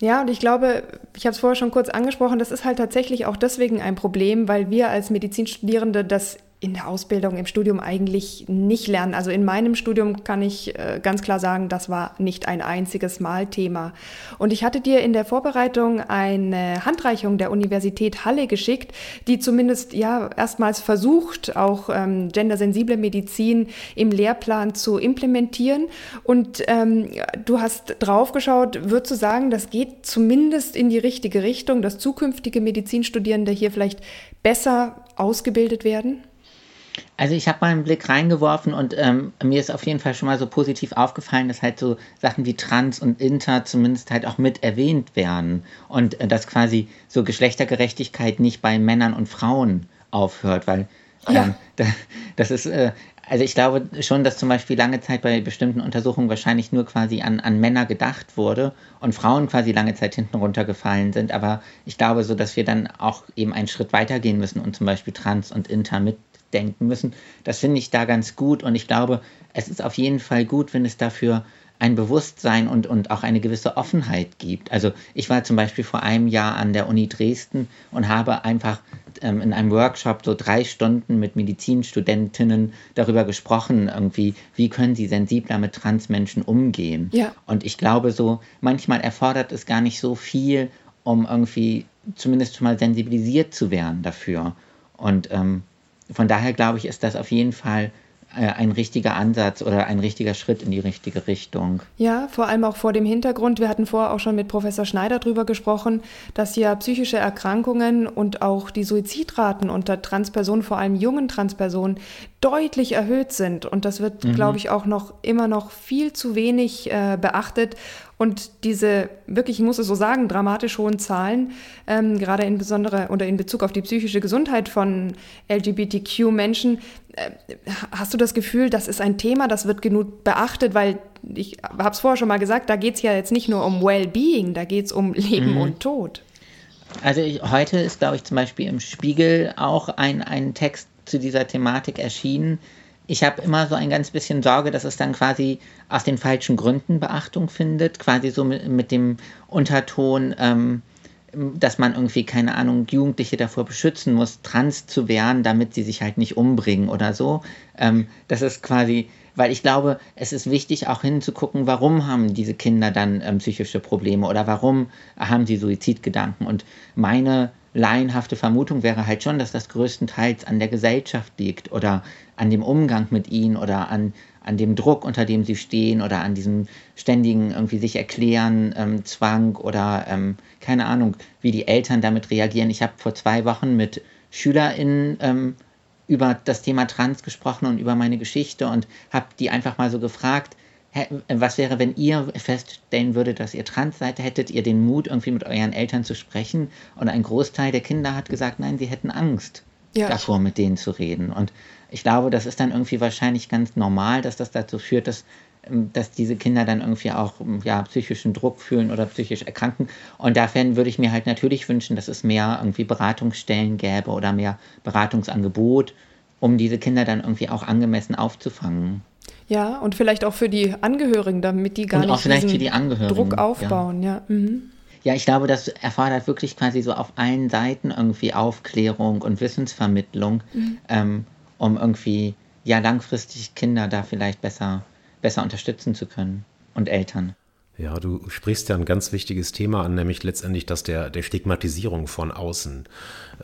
Ja, und ich glaube, ich habe es vorher schon kurz angesprochen, das ist halt tatsächlich auch deswegen ein Problem, weil wir als Medizinstudierende das in der Ausbildung, im Studium eigentlich nicht lernen. Also in meinem Studium kann ich äh, ganz klar sagen, das war nicht ein einziges Mal Thema. Und ich hatte dir in der Vorbereitung eine Handreichung der Universität Halle geschickt, die zumindest ja erstmals versucht, auch ähm, gendersensible Medizin im Lehrplan zu implementieren. Und ähm, du hast draufgeschaut, würdest du sagen, das geht zumindest in die richtige Richtung, dass zukünftige Medizinstudierende hier vielleicht besser ausgebildet werden? Also ich habe mal einen Blick reingeworfen und ähm, mir ist auf jeden Fall schon mal so positiv aufgefallen, dass halt so Sachen wie Trans und Inter zumindest halt auch mit erwähnt werden und äh, dass quasi so Geschlechtergerechtigkeit nicht bei Männern und Frauen aufhört, weil ähm, ja. das ist, äh, also ich glaube schon, dass zum Beispiel lange Zeit bei bestimmten Untersuchungen wahrscheinlich nur quasi an, an Männer gedacht wurde und Frauen quasi lange Zeit hinten runtergefallen sind, aber ich glaube so, dass wir dann auch eben einen Schritt weitergehen müssen und zum Beispiel Trans und Inter mit denken müssen. Das finde ich da ganz gut und ich glaube, es ist auf jeden Fall gut, wenn es dafür ein Bewusstsein und, und auch eine gewisse Offenheit gibt. Also ich war zum Beispiel vor einem Jahr an der Uni Dresden und habe einfach ähm, in einem Workshop so drei Stunden mit Medizinstudentinnen darüber gesprochen, irgendwie, wie können sie sensibler mit Transmenschen umgehen. Ja. Und ich glaube so, manchmal erfordert es gar nicht so viel, um irgendwie zumindest schon mal sensibilisiert zu werden dafür. Und ähm, von daher glaube ich, ist das auf jeden Fall ein richtiger Ansatz oder ein richtiger Schritt in die richtige Richtung. Ja, vor allem auch vor dem Hintergrund, wir hatten vorher auch schon mit Professor Schneider darüber gesprochen, dass ja psychische Erkrankungen und auch die Suizidraten unter Transpersonen, vor allem jungen Transpersonen, deutlich erhöht sind. Und das wird, mhm. glaube ich, auch noch immer noch viel zu wenig äh, beachtet. Und diese wirklich, ich muss es so sagen, dramatisch hohen Zahlen, ähm, gerade in besondere oder in Bezug auf die psychische Gesundheit von LGBTQ-Menschen, äh, hast du das Gefühl, das ist ein Thema, das wird genug beachtet, weil ich habe es vorher schon mal gesagt, da geht es ja jetzt nicht nur um Well-Being, da geht es um Leben mhm. und Tod. Also ich, heute ist, glaube ich, zum Beispiel im Spiegel auch ein, ein Text zu dieser Thematik erschienen, ich habe immer so ein ganz bisschen Sorge, dass es dann quasi aus den falschen Gründen Beachtung findet, quasi so mit, mit dem Unterton, ähm, dass man irgendwie, keine Ahnung, Jugendliche davor beschützen muss, trans zu werden, damit sie sich halt nicht umbringen oder so. Ähm, das ist quasi, weil ich glaube, es ist wichtig auch hinzugucken, warum haben diese Kinder dann ähm, psychische Probleme oder warum haben sie Suizidgedanken. Und meine laienhafte Vermutung wäre halt schon, dass das größtenteils an der Gesellschaft liegt oder an dem Umgang mit ihnen oder an, an dem Druck, unter dem sie stehen oder an diesem ständigen irgendwie sich erklären, ähm, Zwang oder ähm, keine Ahnung, wie die Eltern damit reagieren. Ich habe vor zwei Wochen mit SchülerInnen ähm, über das Thema Trans gesprochen und über meine Geschichte und habe die einfach mal so gefragt, was wäre, wenn ihr feststellen würdet, dass ihr trans seid, hättet ihr den Mut, irgendwie mit euren Eltern zu sprechen? Und ein Großteil der Kinder hat gesagt, nein, sie hätten Angst ja. davor, mit denen zu reden. Und ich glaube, das ist dann irgendwie wahrscheinlich ganz normal, dass das dazu führt, dass, ähm, dass diese Kinder dann irgendwie auch ähm, ja, psychischen Druck fühlen oder psychisch erkranken. Und dafür würde ich mir halt natürlich wünschen, dass es mehr irgendwie Beratungsstellen gäbe oder mehr Beratungsangebot, um diese Kinder dann irgendwie auch angemessen aufzufangen. Ja, und vielleicht auch für die Angehörigen, damit die gar und nicht vielleicht für die Druck aufbauen, ja. Ja. Mhm. ja, ich glaube, das erfordert wirklich quasi so auf allen Seiten irgendwie Aufklärung und Wissensvermittlung, mhm. ähm, um irgendwie ja langfristig Kinder da vielleicht besser, besser unterstützen zu können und Eltern. Ja, du sprichst ja ein ganz wichtiges Thema an, nämlich letztendlich das der, der Stigmatisierung von außen,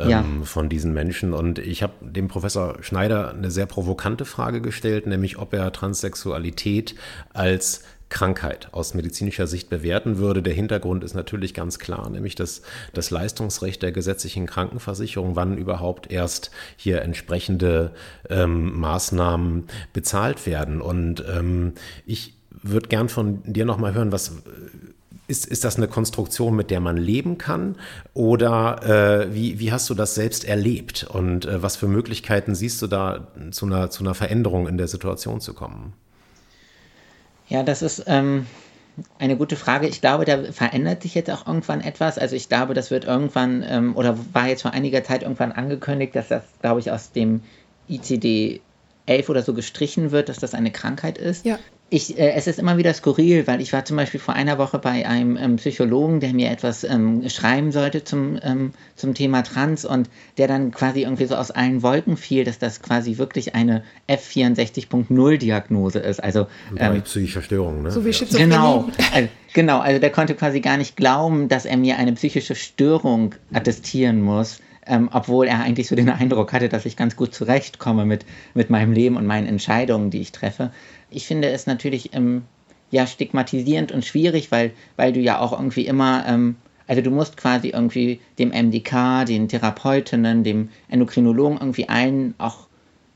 ähm, ja. von diesen Menschen. Und ich habe dem Professor Schneider eine sehr provokante Frage gestellt, nämlich ob er Transsexualität als Krankheit aus medizinischer Sicht bewerten würde. Der Hintergrund ist natürlich ganz klar, nämlich dass das Leistungsrecht der gesetzlichen Krankenversicherung, wann überhaupt erst hier entsprechende ähm, Maßnahmen bezahlt werden. Und ähm, ich würde gern von dir nochmal hören, was ist, ist das eine Konstruktion, mit der man leben kann? Oder äh, wie, wie hast du das selbst erlebt? Und äh, was für Möglichkeiten siehst du da, zu einer, zu einer Veränderung in der Situation zu kommen? Ja, das ist ähm, eine gute Frage. Ich glaube, da verändert sich jetzt auch irgendwann etwas. Also ich glaube, das wird irgendwann, ähm, oder war jetzt vor einiger Zeit irgendwann angekündigt, dass das, glaube ich, aus dem ICD 11 oder so gestrichen wird, dass das eine Krankheit ist. Ja ich, äh, es ist immer wieder skurril, weil ich war zum Beispiel vor einer Woche bei einem ähm, Psychologen, der mir etwas ähm, schreiben sollte zum, ähm, zum Thema Trans und der dann quasi irgendwie so aus allen Wolken fiel, dass das quasi wirklich eine F64.0-Diagnose ist. Also ähm, psychische Störung, ne? So wie Schizophrenie. Genau, also, genau, also der konnte quasi gar nicht glauben, dass er mir eine psychische Störung attestieren muss. Ähm, obwohl er eigentlich so den Eindruck hatte, dass ich ganz gut zurechtkomme mit, mit meinem Leben und meinen Entscheidungen, die ich treffe ich finde es natürlich ähm, ja stigmatisierend und schwierig, weil, weil du ja auch irgendwie immer, ähm, also du musst quasi irgendwie dem MDK, den Therapeutinnen, dem Endokrinologen irgendwie allen auch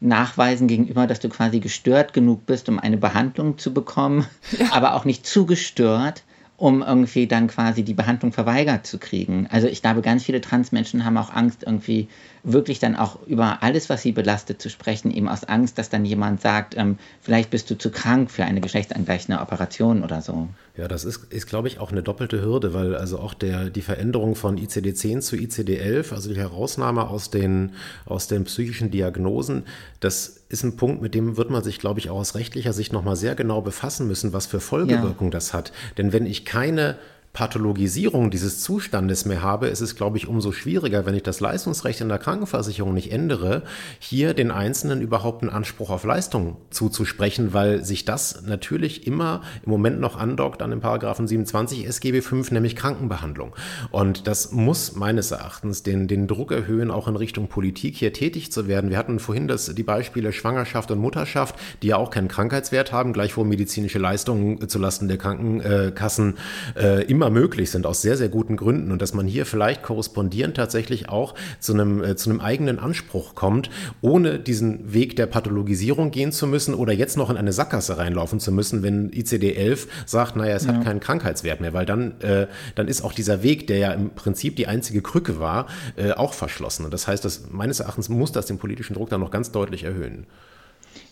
nachweisen gegenüber, dass du quasi gestört genug bist, um eine Behandlung zu bekommen, ja. aber auch nicht zu gestört, um irgendwie dann quasi die Behandlung verweigert zu kriegen. Also ich glaube, ganz viele Transmenschen haben auch Angst, irgendwie wirklich dann auch über alles, was sie belastet, zu sprechen, eben aus Angst, dass dann jemand sagt, ähm, vielleicht bist du zu krank für eine geschlechtsangleichende Operation oder so. Ja, das ist, ist glaube ich, auch eine doppelte Hürde, weil also auch der, die Veränderung von ICD-10 zu ICD-11, also die Herausnahme aus den, aus den psychischen Diagnosen, das ist ein Punkt, mit dem wird man sich, glaube ich, auch aus rechtlicher Sicht nochmal sehr genau befassen müssen, was für Folgewirkung ja. das hat. Denn wenn ich keine Pathologisierung dieses Zustandes mehr habe, ist es, glaube ich, umso schwieriger, wenn ich das Leistungsrecht in der Krankenversicherung nicht ändere, hier den Einzelnen überhaupt einen Anspruch auf Leistung zuzusprechen, weil sich das natürlich immer im Moment noch andockt an den Paragraphen 27 SGB 5, nämlich Krankenbehandlung. Und das muss meines Erachtens den, den Druck erhöhen, auch in Richtung Politik hier tätig zu werden. Wir hatten vorhin das, die Beispiele Schwangerschaft und Mutterschaft, die ja auch keinen Krankheitswert haben, gleichwohl medizinische Leistungen zulasten der Krankenkassen äh, immer immer möglich sind, aus sehr, sehr guten Gründen und dass man hier vielleicht korrespondierend tatsächlich auch zu einem, äh, zu einem eigenen Anspruch kommt, ohne diesen Weg der Pathologisierung gehen zu müssen oder jetzt noch in eine Sackgasse reinlaufen zu müssen, wenn ICD-11 sagt, naja, es ja. hat keinen Krankheitswert mehr, weil dann, äh, dann ist auch dieser Weg, der ja im Prinzip die einzige Krücke war, äh, auch verschlossen. Und das heißt, dass meines Erachtens muss das den politischen Druck dann noch ganz deutlich erhöhen.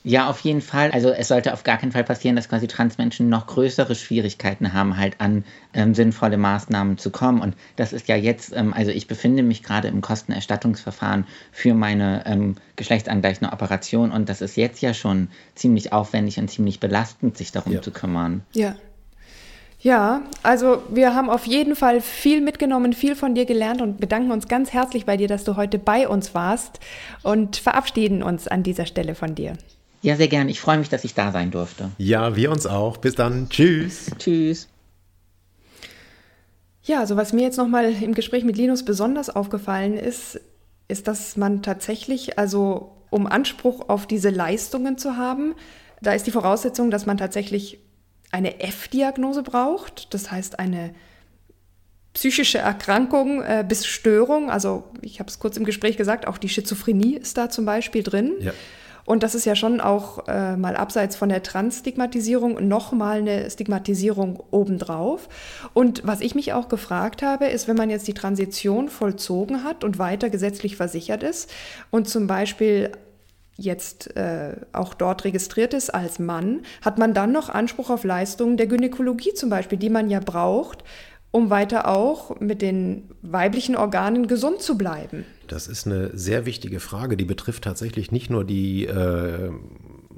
Ja, auf jeden Fall. Also es sollte auf gar keinen Fall passieren, dass quasi Transmenschen noch größere Schwierigkeiten haben, halt an ähm, sinnvolle Maßnahmen zu kommen. Und das ist ja jetzt, ähm, also ich befinde mich gerade im Kostenerstattungsverfahren für meine ähm, geschlechtsangleichende Operation und das ist jetzt ja schon ziemlich aufwendig und ziemlich belastend, sich darum ja. zu kümmern. Ja. Ja, also wir haben auf jeden Fall viel mitgenommen, viel von dir gelernt und bedanken uns ganz herzlich bei dir, dass du heute bei uns warst und verabschieden uns an dieser Stelle von dir. Ja, sehr gern. Ich freue mich, dass ich da sein durfte. Ja, wir uns auch. Bis dann. Tschüss. Tschüss. Ja, also was mir jetzt nochmal im Gespräch mit Linus besonders aufgefallen ist, ist, dass man tatsächlich, also um Anspruch auf diese Leistungen zu haben, da ist die Voraussetzung, dass man tatsächlich eine F-Diagnose braucht, das heißt eine psychische Erkrankung äh, bis Störung. Also ich habe es kurz im Gespräch gesagt, auch die Schizophrenie ist da zum Beispiel drin. Ja. Und das ist ja schon auch äh, mal abseits von der Transstigmatisierung nochmal eine Stigmatisierung obendrauf. Und was ich mich auch gefragt habe, ist, wenn man jetzt die Transition vollzogen hat und weiter gesetzlich versichert ist und zum Beispiel jetzt äh, auch dort registriert ist als Mann, hat man dann noch Anspruch auf Leistungen der Gynäkologie zum Beispiel, die man ja braucht, um weiter auch mit den weiblichen Organen gesund zu bleiben? Das ist eine sehr wichtige Frage, die betrifft tatsächlich nicht nur die äh,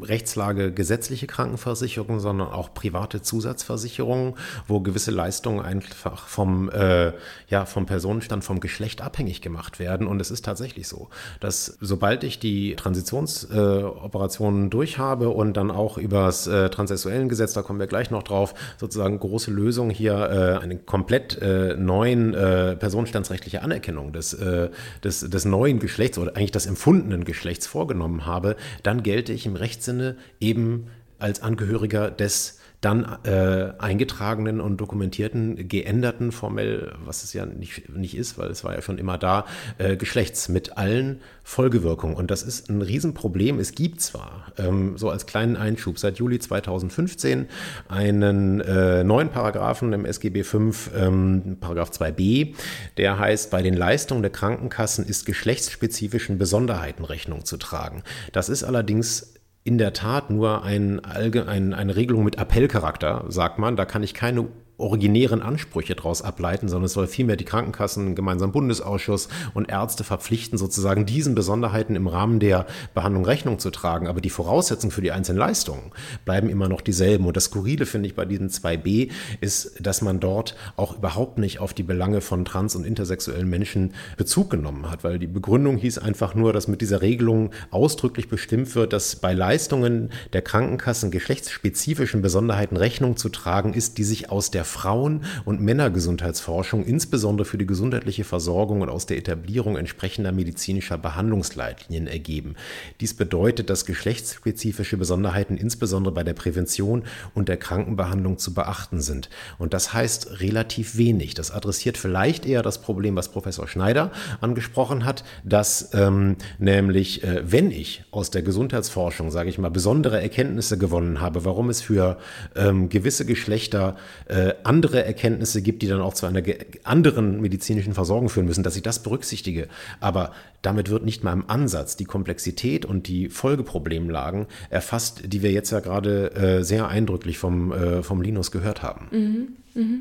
Rechtslage gesetzliche Krankenversicherung, sondern auch private Zusatzversicherungen, wo gewisse Leistungen einfach vom, äh, ja, vom Personenstand, vom Geschlecht abhängig gemacht werden. Und es ist tatsächlich so, dass sobald ich die Transitionsoperationen äh, durchhabe und dann auch über das äh, transsexuellen Gesetz, da kommen wir gleich noch drauf, sozusagen große Lösung hier, äh, eine komplett äh, neuen äh, personenstandsrechtliche Anerkennung des, äh, des, des neuen Geschlechts oder eigentlich des empfundenen Geschlechts vorgenommen habe, dann gelte ich im Rechts Sinne eben als Angehöriger des dann äh, eingetragenen und dokumentierten, geänderten, formell, was es ja nicht, nicht ist, weil es war ja schon immer da, äh, Geschlechts mit allen Folgewirkungen. Und das ist ein Riesenproblem. Es gibt zwar, ähm, so als kleinen Einschub, seit Juli 2015 einen äh, neuen Paragraphen im SGB V, ähm, Paragraph 2b, der heißt, bei den Leistungen der Krankenkassen ist geschlechtsspezifischen Besonderheiten Rechnung zu tragen. Das ist allerdings in der Tat nur ein, ein, eine Regelung mit Appellcharakter, sagt man. Da kann ich keine originären Ansprüche daraus ableiten, sondern es soll vielmehr die Krankenkassen, gemeinsamen Bundesausschuss und Ärzte verpflichten, sozusagen diesen Besonderheiten im Rahmen der Behandlung Rechnung zu tragen. Aber die Voraussetzungen für die einzelnen Leistungen bleiben immer noch dieselben. Und das Skurrile, finde ich, bei diesen 2b ist, dass man dort auch überhaupt nicht auf die Belange von trans- und intersexuellen Menschen Bezug genommen hat, weil die Begründung hieß einfach nur, dass mit dieser Regelung ausdrücklich bestimmt wird, dass bei Leistungen der Krankenkassen geschlechtsspezifischen Besonderheiten Rechnung zu tragen ist, die sich aus der Frauen- und Männergesundheitsforschung, insbesondere für die gesundheitliche Versorgung und aus der Etablierung entsprechender medizinischer Behandlungsleitlinien ergeben. Dies bedeutet, dass geschlechtsspezifische Besonderheiten insbesondere bei der Prävention und der Krankenbehandlung zu beachten sind. Und das heißt relativ wenig. Das adressiert vielleicht eher das Problem, was Professor Schneider angesprochen hat, dass ähm, nämlich, äh, wenn ich aus der Gesundheitsforschung, sage ich mal, besondere Erkenntnisse gewonnen habe, warum es für ähm, gewisse Geschlechter äh, andere Erkenntnisse gibt, die dann auch zu einer anderen medizinischen Versorgung führen müssen, dass ich das berücksichtige. Aber damit wird nicht mal im Ansatz die Komplexität und die Folgeproblemlagen erfasst, die wir jetzt ja gerade äh, sehr eindrücklich vom, äh, vom Linus gehört haben. Mhm, mh.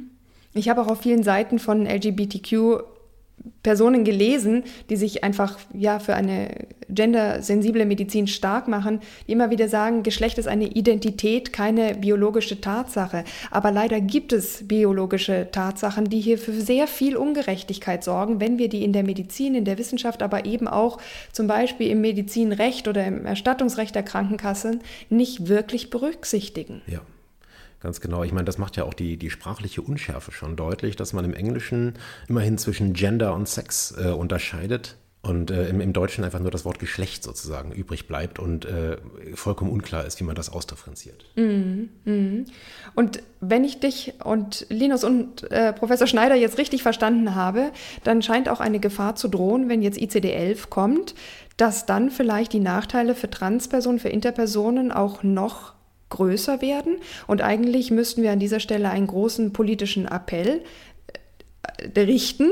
Ich habe auch auf vielen Seiten von LGBTQ Personen gelesen, die sich einfach ja für eine gendersensible Medizin stark machen, die immer wieder sagen, Geschlecht ist eine Identität, keine biologische Tatsache. Aber leider gibt es biologische Tatsachen, die hier für sehr viel Ungerechtigkeit sorgen, wenn wir die in der Medizin, in der Wissenschaft, aber eben auch zum Beispiel im Medizinrecht oder im Erstattungsrecht der Krankenkassen nicht wirklich berücksichtigen. Ja. Ganz genau. Ich meine, das macht ja auch die, die sprachliche Unschärfe schon deutlich, dass man im Englischen immerhin zwischen Gender und Sex äh, unterscheidet und äh, im, im, Deutschen einfach nur das Wort Geschlecht sozusagen übrig bleibt und äh, vollkommen unklar ist, wie man das ausdifferenziert. Mm, mm. Und wenn ich dich und Linus und äh, Professor Schneider jetzt richtig verstanden habe, dann scheint auch eine Gefahr zu drohen, wenn jetzt ICD-11 kommt, dass dann vielleicht die Nachteile für Transpersonen, für Interpersonen auch noch größer werden. Und eigentlich müssten wir an dieser Stelle einen großen politischen Appell richten,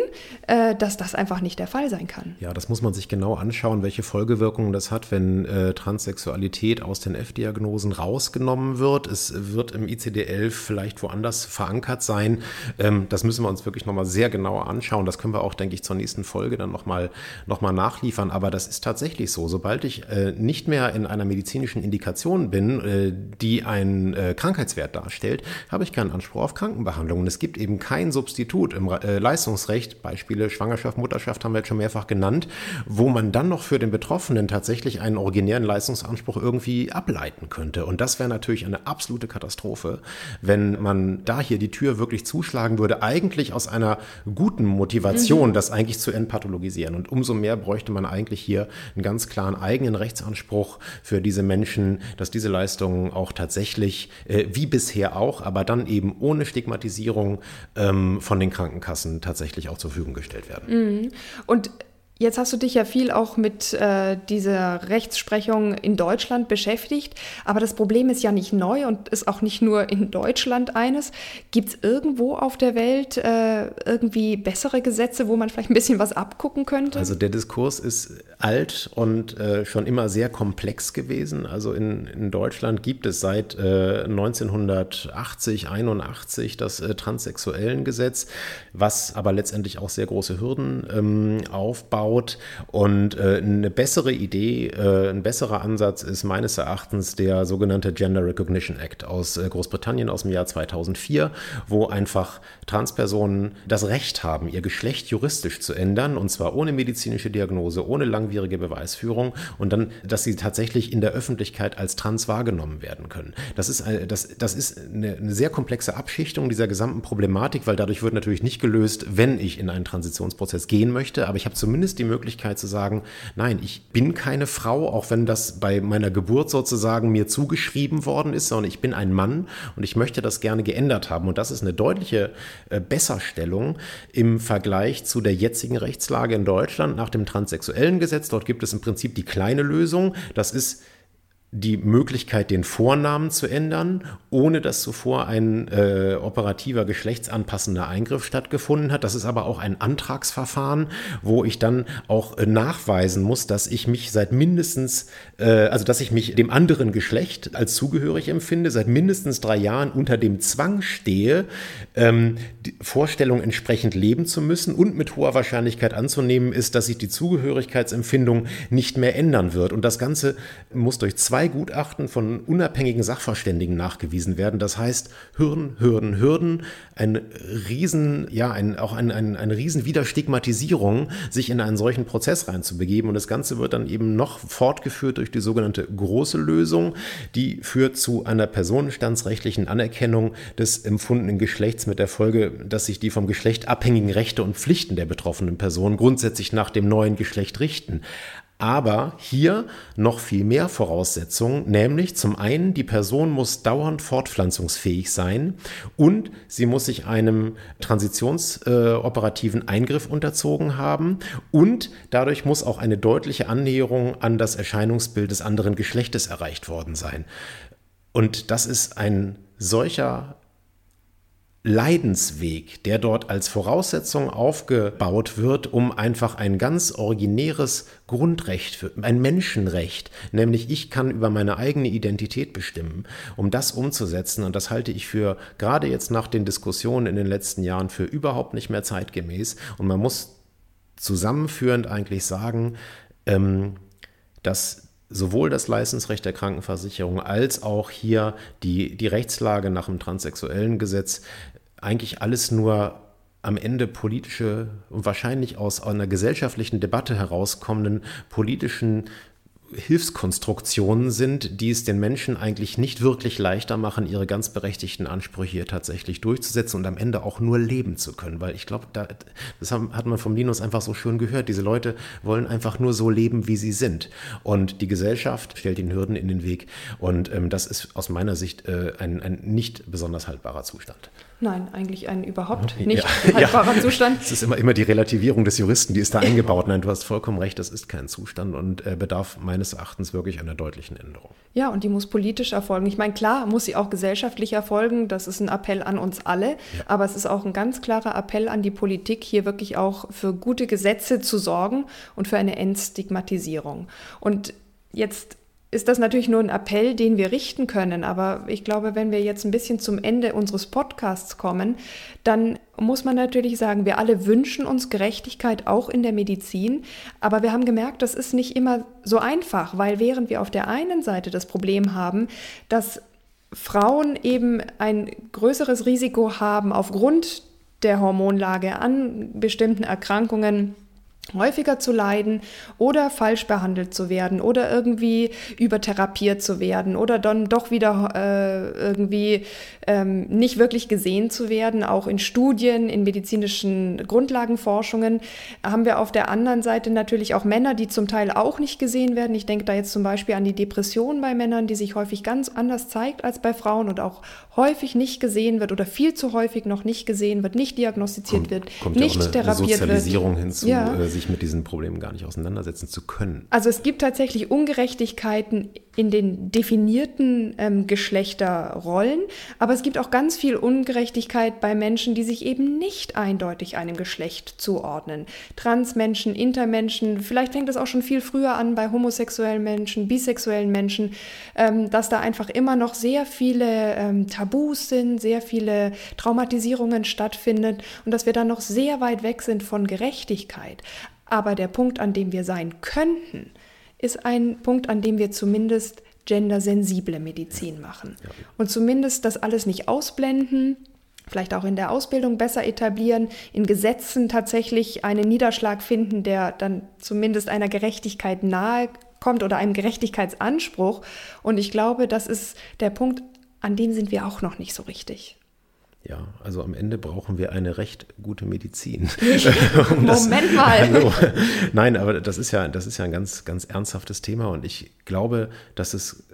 äh, dass das einfach nicht der Fall sein kann. Ja, das muss man sich genau anschauen, welche Folgewirkungen das hat, wenn äh, Transsexualität aus den F-Diagnosen rausgenommen wird. Es wird im ICD-11 vielleicht woanders verankert sein. Ähm, das müssen wir uns wirklich nochmal sehr genau anschauen. Das können wir auch, denke ich, zur nächsten Folge dann nochmal noch mal nachliefern. Aber das ist tatsächlich so. Sobald ich äh, nicht mehr in einer medizinischen Indikation bin, die einen Krankheitswert darstellt, habe ich keinen Anspruch auf Krankenbehandlung. Und es gibt eben kein Substitut im äh, Leistungsrecht, Beispiele Schwangerschaft, Mutterschaft haben wir jetzt schon mehrfach genannt, wo man dann noch für den Betroffenen tatsächlich einen originären Leistungsanspruch irgendwie ableiten könnte. Und das wäre natürlich eine absolute Katastrophe, wenn man da hier die Tür wirklich zuschlagen würde, eigentlich aus einer guten Motivation, mhm. das eigentlich zu entpathologisieren. Und umso mehr bräuchte man eigentlich hier einen ganz klaren eigenen Rechtsanspruch für diese Menschen, dass diese Leistungen auch tatsächlich, äh, wie bisher auch, aber dann eben ohne Stigmatisierung ähm, von den Krankenkassen tatsächlich auch zur Verfügung gestellt werden. Mhm. Und Jetzt hast du dich ja viel auch mit äh, dieser Rechtsprechung in Deutschland beschäftigt, aber das Problem ist ja nicht neu und ist auch nicht nur in Deutschland eines. Gibt es irgendwo auf der Welt äh, irgendwie bessere Gesetze, wo man vielleicht ein bisschen was abgucken könnte? Also der Diskurs ist alt und äh, schon immer sehr komplex gewesen. Also in, in Deutschland gibt es seit 1980, äh, 81 das äh, Transsexuellengesetz, was aber letztendlich auch sehr große Hürden ähm, aufbaut aufgebaut. Und äh, eine bessere Idee, äh, ein besserer Ansatz ist meines Erachtens der sogenannte Gender Recognition Act aus äh, Großbritannien aus dem Jahr 2004, wo einfach Transpersonen das Recht haben, ihr Geschlecht juristisch zu ändern, und zwar ohne medizinische Diagnose, ohne langwierige Beweisführung und dann, dass sie tatsächlich in der Öffentlichkeit als trans wahrgenommen werden können. Das ist, eine, das, das ist eine, eine sehr komplexe Abschichtung dieser gesamten Problematik, weil dadurch wird natürlich nicht gelöst, wenn ich in einen Transitionsprozess gehen möchte, aber ich habe zumindest die Möglichkeit zu sagen, nein, ich bin keine Frau, auch wenn das bei meiner Geburt sozusagen mir zugeschrieben worden ist, sondern ich bin ein Mann und ich möchte das gerne geändert haben. Und das ist eine deutliche äh, Besserstellung im Vergleich zu der jetzigen Rechtslage in Deutschland nach dem transsexuellen Gesetz. Dort gibt es im Prinzip die kleine Lösung. Das ist die Möglichkeit, den Vornamen zu ändern, ohne dass zuvor ein äh, operativer geschlechtsanpassender Eingriff stattgefunden hat. Das ist aber auch ein Antragsverfahren, wo ich dann auch äh, nachweisen muss, dass ich mich seit mindestens, äh, also dass ich mich dem anderen Geschlecht als zugehörig empfinde, seit mindestens drei Jahren unter dem Zwang stehe, ähm, die Vorstellung entsprechend leben zu müssen und mit hoher Wahrscheinlichkeit anzunehmen ist, dass sich die Zugehörigkeitsempfindung nicht mehr ändern wird. Und das Ganze muss durch zwei zwei Gutachten von unabhängigen Sachverständigen nachgewiesen werden. Das heißt, Hürden, Hürden, Hürden, ein Riesen, ja, ein, auch ein, ein, eine riesen Widerstigmatisierung, sich in einen solchen Prozess reinzubegeben. Und das Ganze wird dann eben noch fortgeführt durch die sogenannte große Lösung, die führt zu einer personenstandsrechtlichen Anerkennung des empfundenen Geschlechts mit der Folge, dass sich die vom Geschlecht abhängigen Rechte und Pflichten der betroffenen Person grundsätzlich nach dem neuen Geschlecht richten. Aber hier noch viel mehr Voraussetzungen, nämlich zum einen, die Person muss dauernd fortpflanzungsfähig sein und sie muss sich einem transitionsoperativen äh, Eingriff unterzogen haben und dadurch muss auch eine deutliche Annäherung an das Erscheinungsbild des anderen Geschlechtes erreicht worden sein. Und das ist ein solcher Leidensweg, der dort als Voraussetzung aufgebaut wird, um einfach ein ganz originäres Grundrecht, für, ein Menschenrecht, nämlich ich kann über meine eigene Identität bestimmen, um das umzusetzen. Und das halte ich für, gerade jetzt nach den Diskussionen in den letzten Jahren, für überhaupt nicht mehr zeitgemäß. Und man muss zusammenführend eigentlich sagen, ähm, dass sowohl das Leistungsrecht der Krankenversicherung als auch hier die, die Rechtslage nach dem transsexuellen Gesetz eigentlich alles nur am Ende politische und wahrscheinlich aus einer gesellschaftlichen Debatte herauskommenden politischen Hilfskonstruktionen sind, die es den Menschen eigentlich nicht wirklich leichter machen, ihre ganz berechtigten Ansprüche hier tatsächlich durchzusetzen und am Ende auch nur leben zu können. Weil ich glaube, da, das hat man vom Linus einfach so schön gehört. Diese Leute wollen einfach nur so leben, wie sie sind. Und die Gesellschaft stellt ihnen Hürden in den Weg. Und ähm, das ist aus meiner Sicht äh, ein, ein nicht besonders haltbarer Zustand. Nein, eigentlich ein überhaupt nicht ja, haltbarer ja. Zustand. Es ist immer, immer die Relativierung des Juristen, die ist da eingebaut. Nein, du hast vollkommen recht, das ist kein Zustand und äh, bedarf meines Erachtens wirklich einer deutlichen Änderung. Ja, und die muss politisch erfolgen. Ich meine, klar, muss sie auch gesellschaftlich erfolgen. Das ist ein Appell an uns alle. Ja. Aber es ist auch ein ganz klarer Appell an die Politik, hier wirklich auch für gute Gesetze zu sorgen und für eine Entstigmatisierung. Und jetzt ist das natürlich nur ein Appell, den wir richten können. Aber ich glaube, wenn wir jetzt ein bisschen zum Ende unseres Podcasts kommen, dann muss man natürlich sagen, wir alle wünschen uns Gerechtigkeit auch in der Medizin. Aber wir haben gemerkt, das ist nicht immer so einfach, weil während wir auf der einen Seite das Problem haben, dass Frauen eben ein größeres Risiko haben aufgrund der Hormonlage, an bestimmten Erkrankungen häufiger zu leiden oder falsch behandelt zu werden oder irgendwie übertherapiert zu werden oder dann doch wieder äh, irgendwie ähm, nicht wirklich gesehen zu werden. Auch in Studien, in medizinischen Grundlagenforschungen haben wir auf der anderen Seite natürlich auch Männer, die zum Teil auch nicht gesehen werden. Ich denke da jetzt zum Beispiel an die Depression bei Männern, die sich häufig ganz anders zeigt als bei Frauen und auch häufig nicht gesehen wird oder viel zu häufig noch nicht gesehen wird, nicht diagnostiziert kommt, wird, kommt nicht ja eine, therapiert eine Sozialisierung wird. hinzu, ja. äh, sich mit diesen Problemen gar nicht auseinandersetzen zu können. Also es gibt tatsächlich Ungerechtigkeiten in den definierten ähm, Geschlechterrollen, aber es gibt auch ganz viel Ungerechtigkeit bei Menschen, die sich eben nicht eindeutig einem Geschlecht zuordnen. Transmenschen, Intermenschen, vielleicht fängt es auch schon viel früher an bei homosexuellen Menschen, bisexuellen Menschen, ähm, dass da einfach immer noch sehr viele ähm, Tabus sind, sehr viele Traumatisierungen stattfinden und dass wir da noch sehr weit weg sind von Gerechtigkeit. Aber der Punkt, an dem wir sein könnten, ist ein Punkt, an dem wir zumindest gendersensible Medizin machen. Und zumindest das alles nicht ausblenden, vielleicht auch in der Ausbildung besser etablieren, in Gesetzen tatsächlich einen Niederschlag finden, der dann zumindest einer Gerechtigkeit nahe kommt oder einem Gerechtigkeitsanspruch. Und ich glaube, das ist der Punkt, an dem sind wir auch noch nicht so richtig. Ja, also am Ende brauchen wir eine recht gute Medizin. um Moment mal. Hallo. Nein, aber das ist ja, das ist ja ein ganz, ganz ernsthaftes Thema und ich glaube, dass es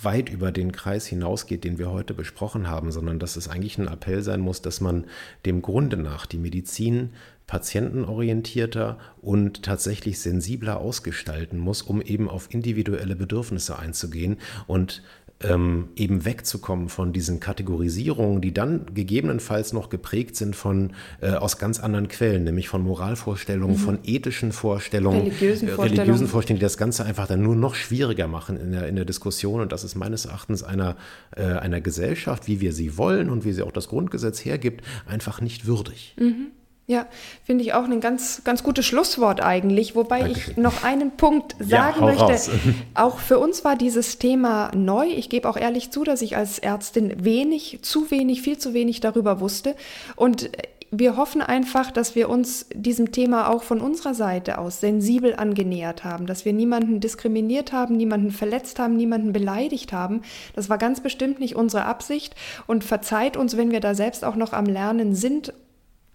weit über den Kreis hinausgeht, den wir heute besprochen haben, sondern dass es eigentlich ein Appell sein muss, dass man dem Grunde nach die Medizin patientenorientierter und tatsächlich sensibler ausgestalten muss, um eben auf individuelle Bedürfnisse einzugehen und ähm, eben wegzukommen von diesen Kategorisierungen, die dann gegebenenfalls noch geprägt sind von äh, aus ganz anderen Quellen, nämlich von Moralvorstellungen, mhm. von ethischen Vorstellungen, religiösen, äh, Vorstellungen. religiösen Vorstellungen, die das Ganze einfach dann nur noch schwieriger machen in der, in der Diskussion. Und das ist meines Erachtens einer, äh, einer Gesellschaft, wie wir sie wollen und wie sie auch das Grundgesetz hergibt, einfach nicht würdig. Mhm. Ja, finde ich auch ein ganz, ganz gutes Schlusswort eigentlich, wobei Dankeschön. ich noch einen Punkt sagen ja, möchte. Raus. Auch für uns war dieses Thema neu. Ich gebe auch ehrlich zu, dass ich als Ärztin wenig, zu wenig, viel zu wenig darüber wusste. Und wir hoffen einfach, dass wir uns diesem Thema auch von unserer Seite aus sensibel angenähert haben, dass wir niemanden diskriminiert haben, niemanden verletzt haben, niemanden beleidigt haben. Das war ganz bestimmt nicht unsere Absicht und verzeiht uns, wenn wir da selbst auch noch am Lernen sind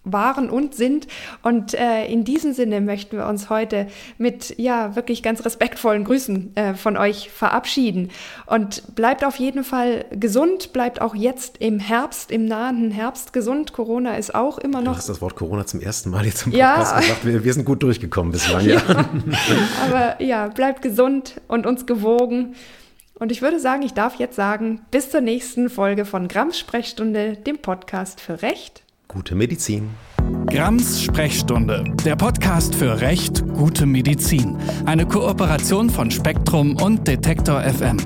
waren und sind. Und äh, in diesem Sinne möchten wir uns heute mit ja wirklich ganz respektvollen Grüßen äh, von euch verabschieden. Und bleibt auf jeden Fall gesund, bleibt auch jetzt im Herbst, im nahen Herbst gesund. Corona ist auch immer noch. Du hast das Wort Corona zum ersten Mal jetzt im Podcast ja. gesagt. Wir, wir, sind gut durchgekommen bislang. Ja. ja. Aber ja, bleibt gesund und uns gewogen. Und ich würde sagen, ich darf jetzt sagen, bis zur nächsten Folge von Grams Sprechstunde, dem Podcast für Recht gute Medizin. Grams Sprechstunde, der Podcast für Recht, gute Medizin. Eine Kooperation von Spektrum und Detektor FM.